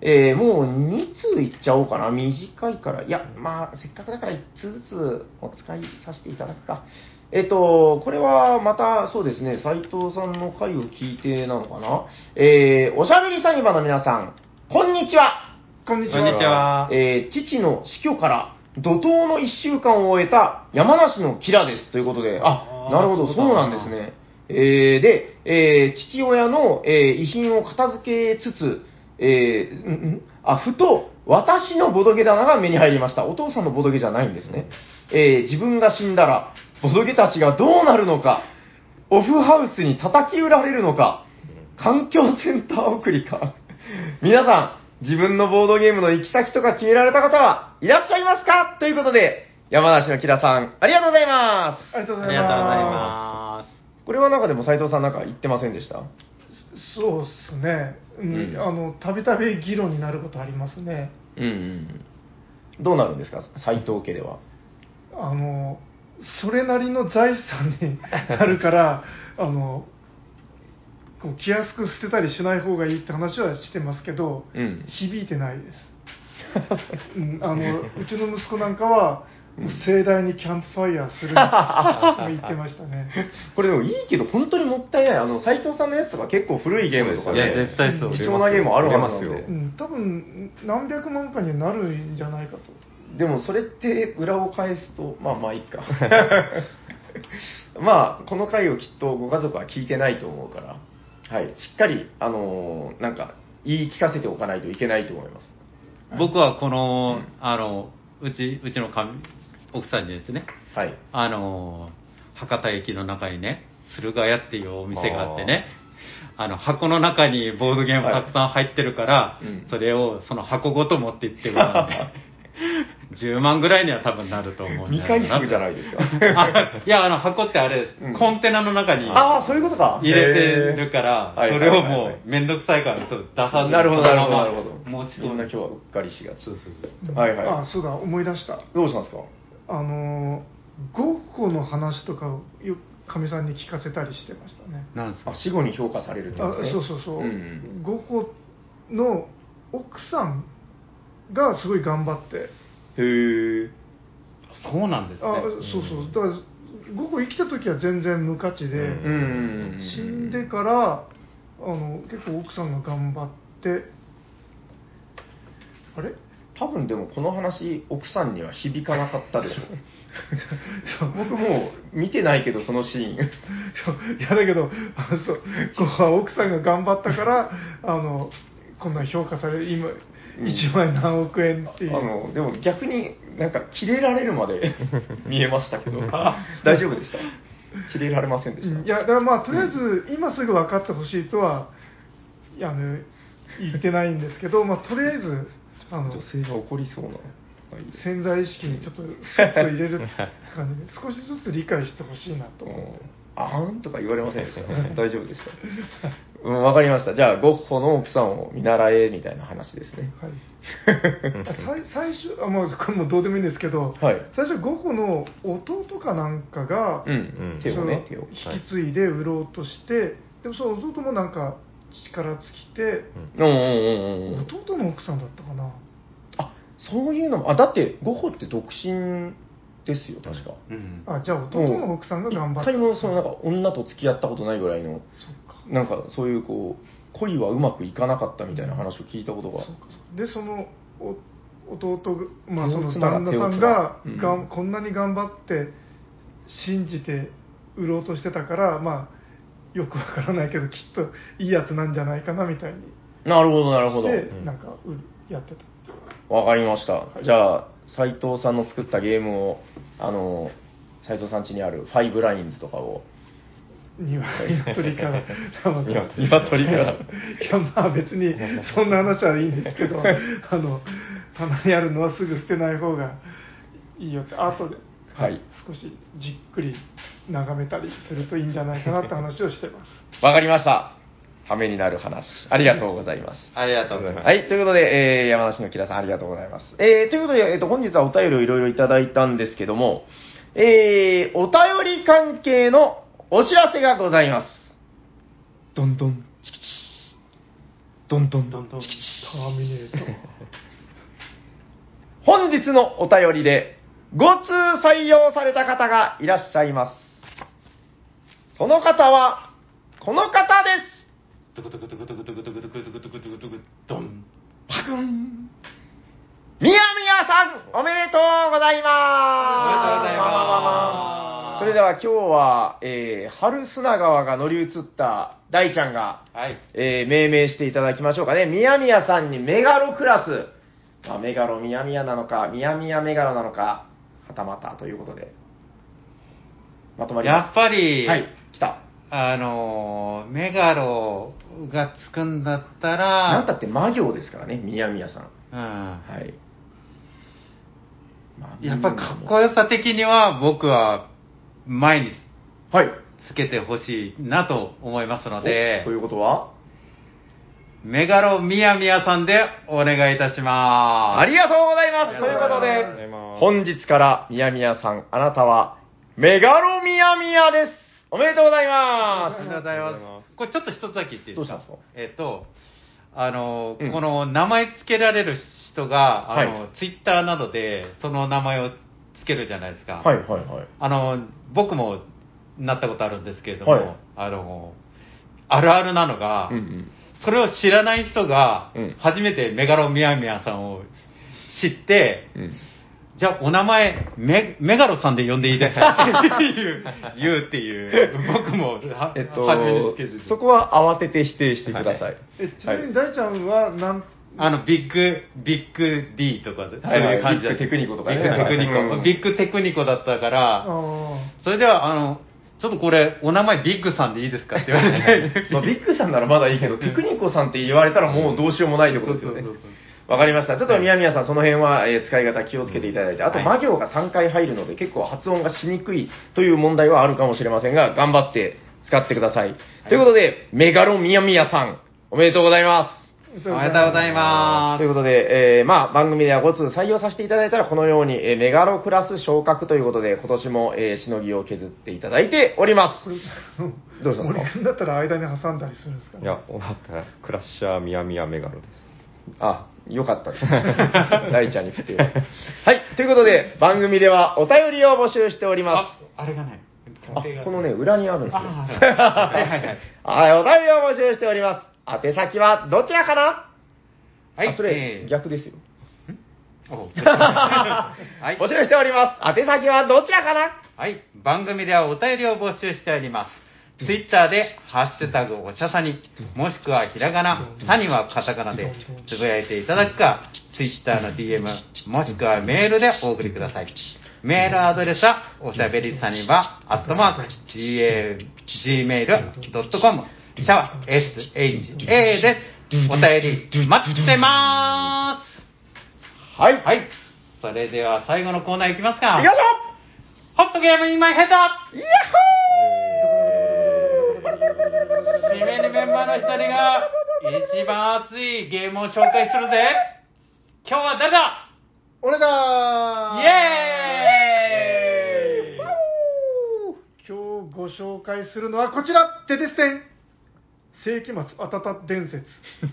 えー、もう2通いっちゃおうかな。短いから。いや、まあ、せっかくだから1通ずつお使いさせていただくか。えっと、これはまたそうですね、斉藤さんの回を聞いてなのかな？えー、おしゃべりサニバの皆さん、こんにちは。こんにちは。こんにちは。えー父の死去から怒涛の1週間を終えた山梨のキラですということで、あなるほど、そそうななんですね。えーで、えー父親の、えー遺品を片付けつつ、えーんん？あ、ふと私のボドゲ棚が目に入りました。お父さんのボドゲじゃないんですね。えー自分が死んだら、ボドゲたちがどうなるのか、オフハウスに叩き売られるのか、環境センター送りか。皆さん、自分のボードゲームの行き先とか決められた方はいらっしゃいますか？ということで、山梨のキラさん、ありがとうございます。ありがとうごあざいます。りがとうございまこれは中でも斉藤さんなんか言ってませんでした？そうですね。うん、うんあの、たびたび議論になることありますね。うんうんうん。どうなるんですか？斉藤家では。あの、それなりの財産になるから、あの、こう気安く捨てたりしない方がいいって話はしてますけど、うん響いてないです。うん、あのうちの息子なんかは盛大にキャンプファイヤーすると言ってましたね。これでもいいけど、本当にもったいない。あの、斎藤さんのやつとか結構古いゲームとかね、絶対そう。貴重なゲームあるはずなんでうん、多分何百万かにはなるんじゃないかと。でもそれって裏を返すと、まあまあいいか。まあ、この回をきっとご家族は聞いてないと思うから、はい、しっかり、あのーなんか、言い聞かせておかないといけないと思います。僕はこの、あの、うち、うちのかみ奥さんにですね、はい。あの、博多駅の中にね、駿河屋っていうお店があってね、あの、箱の中にボードゲームたくさん入ってるから、うん。それをその箱ごと持って行ってるので、10万ぐらいには多分なると思うん未開封じゃないですか。あいや、あの、箱ってあれ、うんコンテナの中にああ、そういうことか。入れてるから、へーそれをもうめんどくさいからそう出さずになるほど、なるほど、なるほど。持ち込んんな今日はうっかりしがちそ。うそうはいはいあ、そうだ、思い出した。どうしますか？あのー、ゴッホの話とかをよかみさんに聞かせたりしてましたね。なんですか？あ、死後に評価されるってあことですね。そうそうそう、んんゴッホの奥さんがすごい頑張って、へえ。そうなんですね。あそうそう、だからゴッホ生きた時は全然無価値で、うんうんうんうん。死んでからあの結構奥さんが頑張って、あれ？多分でもこの話、奥さんには響かなかったでしょ。僕もう見てないけど、そのシーン。いやだけどあのそうこう奥さんが頑張ったからあのこんな評価される今うん1万何億円っていう、あの、でも逆になんか切れられるまで 見えましたけど、大丈夫でした？切れられませんでした？うんいやだからまあとりあえず今すぐ分かってほしいとはいやあの言ってないんですけど、まあ、とりあえずあの女性が怒りそうな。はい潜在意識にちょっとスッと入れる感じで 少しずつ理解してほしいなと思って。あーんとか言われませんでした。大丈夫でした。うん、わかりました。じゃあ、ゴッホの奥さんを見習え、みたいな話ですね。はい、最最初あ、まあ、これもうどうでもいいんですけど、はい最初ゴッホの弟かなんかが、うんうん手をね、手を。引き継いで売ろうとして、でもその弟もなんか力尽きて、うんうんうんうんうん。弟の奥さんだったかな？あ、そういうのも、あ、だって、ゴッホって独身ですよ、確か。うんあじゃあ弟の奥さんが頑張った一回もそのなんか女と付き合ったことないぐらいの、なんかそういうこう、恋はうまくいかなかったみたいな話を聞いたことが。でそのお弟が、まあ、その旦那さんが手をつなうんがんこんなに頑張って信じて売ろうとしてたからまあよくわからないけどきっといいやつなんじゃないかなみたいになるほど、なるほど。してなんかやってたわかりました。じゃあ、斉藤さんの作ったゲームを、あの、斉藤さん家にあるファイブラインズとかを、鶏から鶏からいやまあ別に そんな話はいいんですけど あの棚にあるのはすぐ捨てない方がいいよって後で、はい少しじっくり眺めたりするといいんじゃないかなって話をしてますわかりました。ためになる話。ありがとうございます。ありがとうございます。はい、ということで、えー山梨の木田さんありがとうございます。えーということで、えーと、本日はお便りをいろいろいただいたんですけども、えーお便り関係のお知らせがございます。どんどん、チキチ。どんどん、どんどんターミネーター本日のお便りで、5通採用された方がいらっしゃいます。その方は、この方です。トクトクトクトクトクトクトクトクトクトクトクドン。パクン。みやみやさん、おめでとうございます。おめでとうございますそれでは今日は、えー、春砂川が乗り移った大ちゃんが、はい。えー、命名していただきましょうかね。みやみやさんにメガロクラス。まあ、メガロみやみやなのか、みやみやメガロなのか、はたまたということで。まとまります。やっぱり、はい、来た。あのー、メガロがつくんだったら、なんたって魔行ですからね、みやみやさん。うん。はい。まあやっぱかっこよさ的には僕は前にはい。つけてほしいなと思いますのでおと、いうことは？メガロミヤミヤさんでお願いいたします。ありがとうございます。ということありがとうございで、ます本日からみやみやさん、あなたはメガロミヤミヤです。おめでとうございあまりがとうございま。ありがとうございますこれちょっと一つだけ言っていいですか？どうしたんですか？えっ、と、あの、うんこの名前つけられる人が、あの、はツイッターなどでその名前をけるじゃないですか。はいはいはい。あの、僕もなったことあるんですけれども、はいあの、あるあるなのが、うんうん。それを知らない人が、初めてメガロミヤミヤさんを知って、うん。じゃあお名前メ、メガロさんで呼んでいいですかっていう、言うっていう、僕も、えっ初めてとですけ、どそこは慌てて否定してください。えちなみに大ちゃんはなんあの、ビッグ、ビッグ D とか、ああいう感じだビッグテクニコとかね。ビッグテクニコ。ビッグテクニコだったから、それでは、あの、ちょっとこれ、お名前ビッグさんでいいですか？って言われて。まあ、ビッグさんならまだいいけど、テクニコさんって言われたらもうどうしようもないってことですよね。わかりました。ちょっと宮宮さん、その辺は、え使い方気をつけていただいて、あと、魔行が3回入るので、結構発音がしにくいという問題はあるかもしれませんが、頑張って使ってください。ということで、メガロ宮宮さん、おめでとうございます。おはようございます。ということで、えー、まあ、番組では5通採用させていただいたら、このように、えー、メガロクラス昇格ということで、今年も、えー、しのぎを削っていただいております。どうしますか？森君だったら間に挟んだりするんですか、ね、いや、おなったら、クラッシャーミヤミヤメガロです。あ、よかったです。大ちゃんに振って。はい、ということで、番組ではお便りを募集しております。あ、あれがない。このね、裏にあるんですよ。はいはいはい。はい、お便りを募集しております。宛先はどちらかな？はい。それ、えー逆ですよ。お はい。募集しております。宛先はどちらかな？はい。番組ではお便りを募集しております。ツイッターで、ハッシュタグお茶さに、もしくはひらがな、さにはカタカナでつぶやいていただくか、ツイッターの DM、もしくはメールでお送りください。メールアドレスは、おしゃべりさには、アットマーク、gmail.com、シャワー。SHA です。お便り待ってまーす。はい。はい。それでは最後のコーナーいきますか。いきましょう。ホットゲームインマイヘッドイヤホー。締めるメンバーの一人が一番熱いゲームを紹介するぜ。今日は誰だ？俺だイエーイ。今日ご紹介するのはこちら。テテステン。世紀末あたた伝説、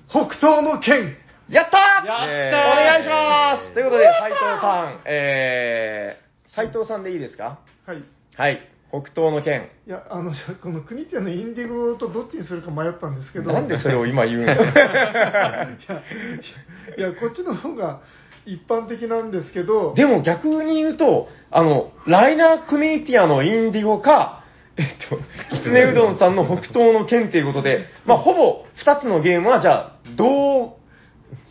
北東の剣。やったーやったーお願いしますということで、斎藤さん、えー、斎藤さんでいいですか？はい。はい。北東の剣。いや、あの、この国ちゃんのインディゴとどっちにするか迷ったんですけど。なんでそれを今言うんだ いや、いやこっちの方が一般的なんですけど、でも逆に言うと、あの、ライナー・クニティアのインディゴか、えっと、きつねうどんさんの北東の県ということで、まあ、ほぼ2つのゲームは、じゃあ、同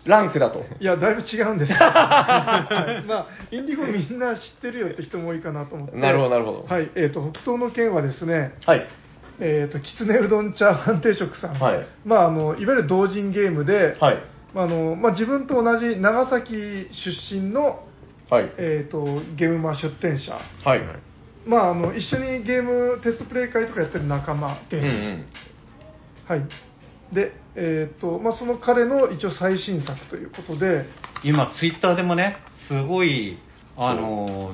ランクだと？いや、だいぶ違うんです はい、まあ、インディゴみんな知ってるよって人も多いかなと思って。なるほど、なるほど。はい、えっ、ー、と、北東の県はですね、はい。えっ、ー、と、きつねうどんチャーハン定食さん。はい。まあ、あの、いわゆる同人ゲームで、はい。あのまあ、自分と同じ長崎出身の、はいえーと、とゲームマ出店者、はい、まあ、あの一緒にゲームテストプレイ会とかやってる仲間です、うんうん、はい。で、えーとまあ、その彼の一応最新作ということで。今ツイッターでもねすごいあの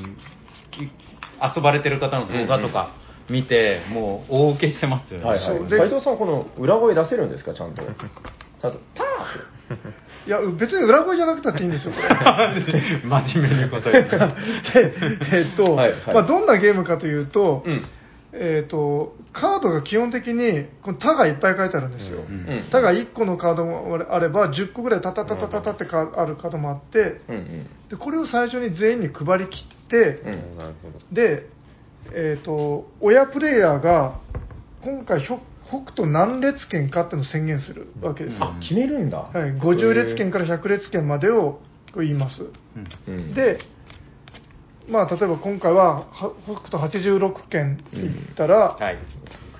遊ばれてる方の動画とか見て、うん。うん、もう大受けしてますよね、はいはい、斉藤さんこの裏声出せるんですかちゃんと。ちゃんと「ター!」いや、別に裏声じゃなくたっていいんですよ、これ。真面目に答 えて。で、えー、っと、はいはい、まあ、どんなゲームかというと、うん、えー、っと、カードが基本的に、この他がいっぱい書いてあるんですよ。他、うん、が1個のカードもあれば、10個ぐらいタタタタタたって、あるカードもあって、で、これを最初に全員に配りきって、で、えー、っと、親プレイヤーが、今回ひょっ北斗何列圏かっての宣言するわけですよ、あ決めるんだ、はい、50列圏から100列圏までを言います、うん、でまあ例えば今回は北斗86件って言ったら、うん、はい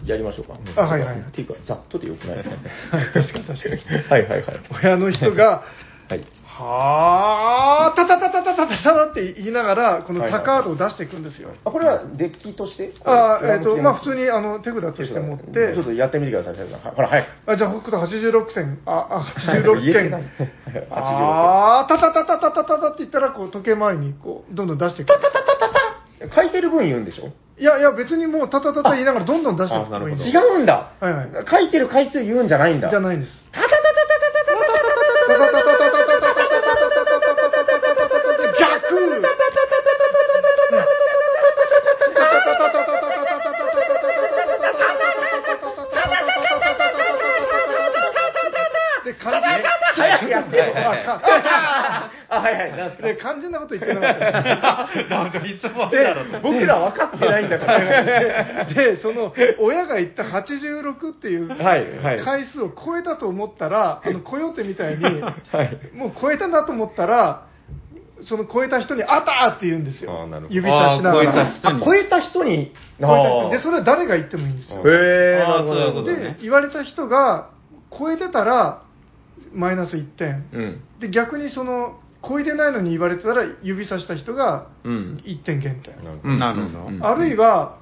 やりましょうか。あ、はいはい。っていうか、ざっとでよくないですか？ね。確かに確かに。はいはいはい。親の人が、はい。はあ、たたたたたたたたって言いながら、このタカードを出していくんですよ。あ、これはデッキとして？あえっ、と、まあ普通にあの手札として持って。ちょっとやってみてください、ほら、はい。あじゃあ北斗86戦、あ、86件。はい、ああ、たたたたたたたたって言ったら、こう時計回りにこう、どんどん出していく。たたたたた書いてる分言うんでしょ？いやいや、別にもう、たたたた言いながらどんどん出していくいい。違うんだ。はいはい。書いてる回数言うんじゃないんだ。じゃないんです。たたたたたたたたたたたたたたたたたやってよ。あ かあ、はいはい、なんすか？で肝心なこと言ってなかった なんかいつもだろうと。僕ら分かってないんだから。ででその親が言った86っていうはいはい回数を超えたと思ったら、あのコヨーテみたいに、はい。もう超えたなと思ったら、その超えた人に、あったーって言うんですよあーなるほ。ど指さしながら。超えた人にあ超えた人に、で、それは誰が言ってもいいんですよ。へえ、なるほど。あーそういうことでね、言われた人が超えてたら、マイナス1点。うん。で、逆にその、超えてないのに言われてたら、指さした人がうん。1点減点。なるほうんなるほどうんあるいは、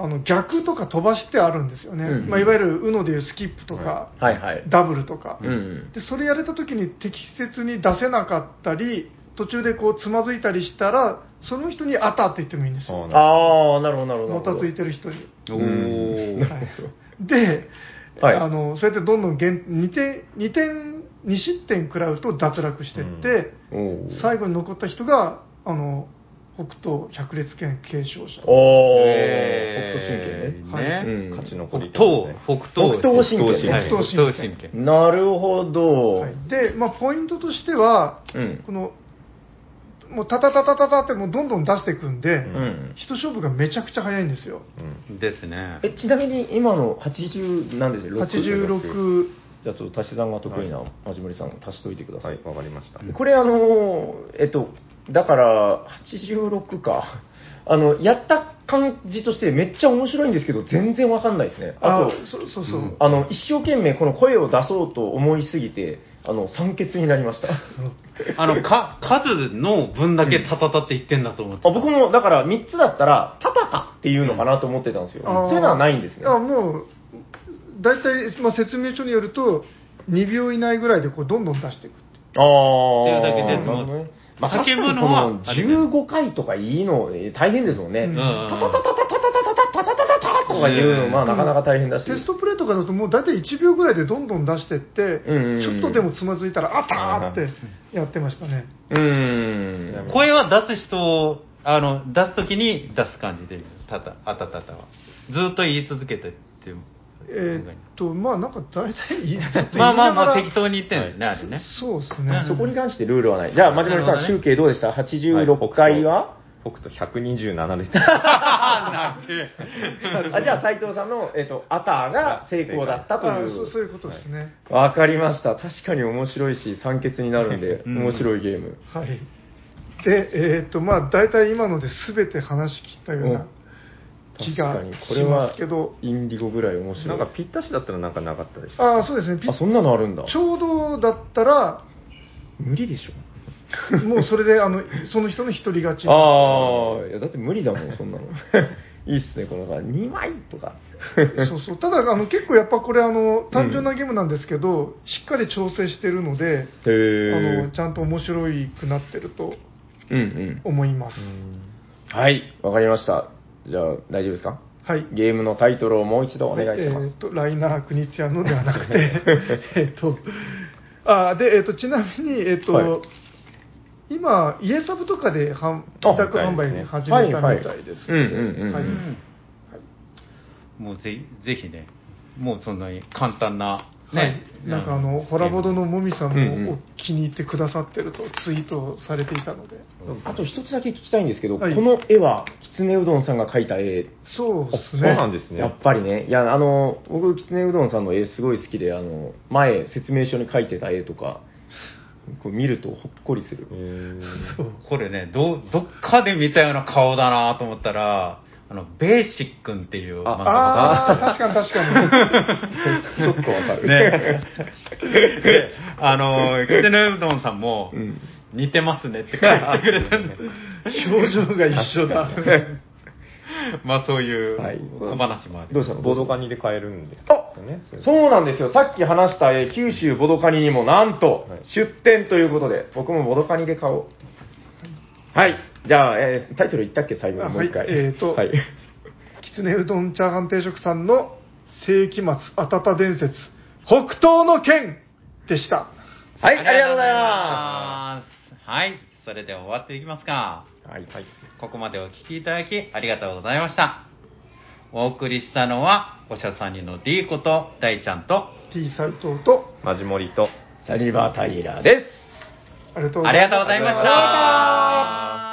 あの逆とか飛ばしってあるんですよね、うんまあ、いわゆる UNO でいうスキップとか、はいはい。ダブルとか、うん。でそれやれた時に適切に出せなかったり途中でこうつまずいたりしたらその人に「あた」って言ってもいいんですよど。あああ、なるほど、なるほど。もたついてる人に。おうんー。はいで、はいあのそうやってどんどん減2点 ,2 点2失点食らうと脱落していって、おー最後に残った人があの北斗百裂拳継承者おー、え北斗神経ね。はいうん勝ち残り北東、北東。北東神経はい北東神経北東神経。なるほど。はい、で、まあ、ポイントとしては、うんこのもうタタタタタタってもうどんどん出していくんで、うん。一勝負がめちゃくちゃ早いんですよ。うんですね。え、ちなみに今の80なんですよ、86、じゃあちょっと足し算が得意なマジモリさん足しといてくださ。はいい、わかりました。これあの、えっと、だから、86か。あの、やった感じとしてめっちゃ面白いんですけど、全然わかんないですね。あと、そうそうそう、うんあの、一生懸命この声を出そうと思いすぎて、あの、酸欠になりました。あの、か、数の分だけタタタって言ってんだと思ってた。あ僕も、だから3つだったら、タタタっていうのかなと思ってたんですよ。あーそういうのはないんですね。あもう、大体、まあ、説明書によると、2秒以内ぐらいでこうどんどん出していくってああ。っていうだけでなるほどねまあ、叫ぶ叫ぶののはは15回とかいいの、えー大変ですもんね。うんタタタタタタタタタタタタタとか言うの、まあなかなか大変だし。テストプレイとかだともう大体1秒ぐらいでどんどん出していって、ちょっとでもつまずいたら、あったーってやってましたね。うーん。声は出す人を、あの、出すときに出す感じで、たた、あたたたは。ずっと言い続けてっていう。えーっと、まあなんか大体いい、ずっと まあまあまあ適当に言ってるんですね、あれね。そうですね。そこに関してルールはない。じゃあ、マジモリさん、ね集計どうでした ?86 回は、北斗127です。なんて。あじゃあ、斉藤さんの、えっ、と、アターが成功だったという。あそうそういうことですね。わかりました。確かに面白いし、酸欠になるんで、うん面白いゲーム。はい。で、えーっと、まあ大体今ので全て話し切ったような気が確かに、これしまはすけど、インディゴぐらい面白。ないんかぴったしだったらなんかなかったでしょ。ああ、そうですね。ピあ、そんなのあるんだ。ちょうどだったら、無理でしょ。もうそれで、あの、その人の一人勝ち。ああ、いやだって無理だもん、そんなの。いいっすね、このさ、2枚とか。そうそう。ただ、あの、結構やっぱこれ、あの、単純なゲームなんですけど、しっかり調整してるので、へあの、ちゃんと面白くなってるとうんうん。思います。はい、わかりました。じゃあ、大丈夫ですか？はい。ゲームのタイトルをもう一度お願いします。えーと、ライナー・クニツィアンのではなくて、えっと、あで、えっ、と、ちなみに、えっ、と、はい今、家サブとかで販あ委託販売始めたみたいです。はいはいうんうんうんはいもうぜぜひね、もうそんなに簡単な、ね。はい、なんかあの、ホラボドのもみさんもお気に入ってくださってるとツイートされていたので、あと一つだけ聞きたいんですけど、はい。この絵は、きつねうどんさんが描いた絵。そうですそうね。なんですね。やっぱりね、いや、あの、僕、きつねうどんさんの絵すごい好きで、あの、前、説明書に書いてた絵とか、こう見るとほっこりする。え。ー。そう。これね、ど、どっかで見たような顔だなと思ったら、あの、ベーシックンっていう漫画ああ、が確かに確か ちょっとわかる。ね。で、あの、キツネうどんさんも、うん似てますねって書いてくれたんで。に。表情が一緒だ。まあそういうはい小話もありどうしたの？ボードカニで買えるんですあよね。れそうなんですよ。さっき話した、えー九州ボドカニにもなんとはい出店ということで、僕もボドカニで買おう。はい。じゃあ、えータイトル言ったっけ最後に？もう一回。はいえーとはい。きつねうどんチャーハン定食さんの世紀末あたた伝説、北東の剣でした。はい、ありがとうございまます。はい、それでは終わっていきますか。す。はい。はい。ここまでお聞きいただきありがとうございました。お送りしたのは、おしゃさんにの D こと大ちゃんと、T 斎藤と、マジモリと、サニバー・タイラーです。ありがとうごありざいますがとうございましありがとうございまた。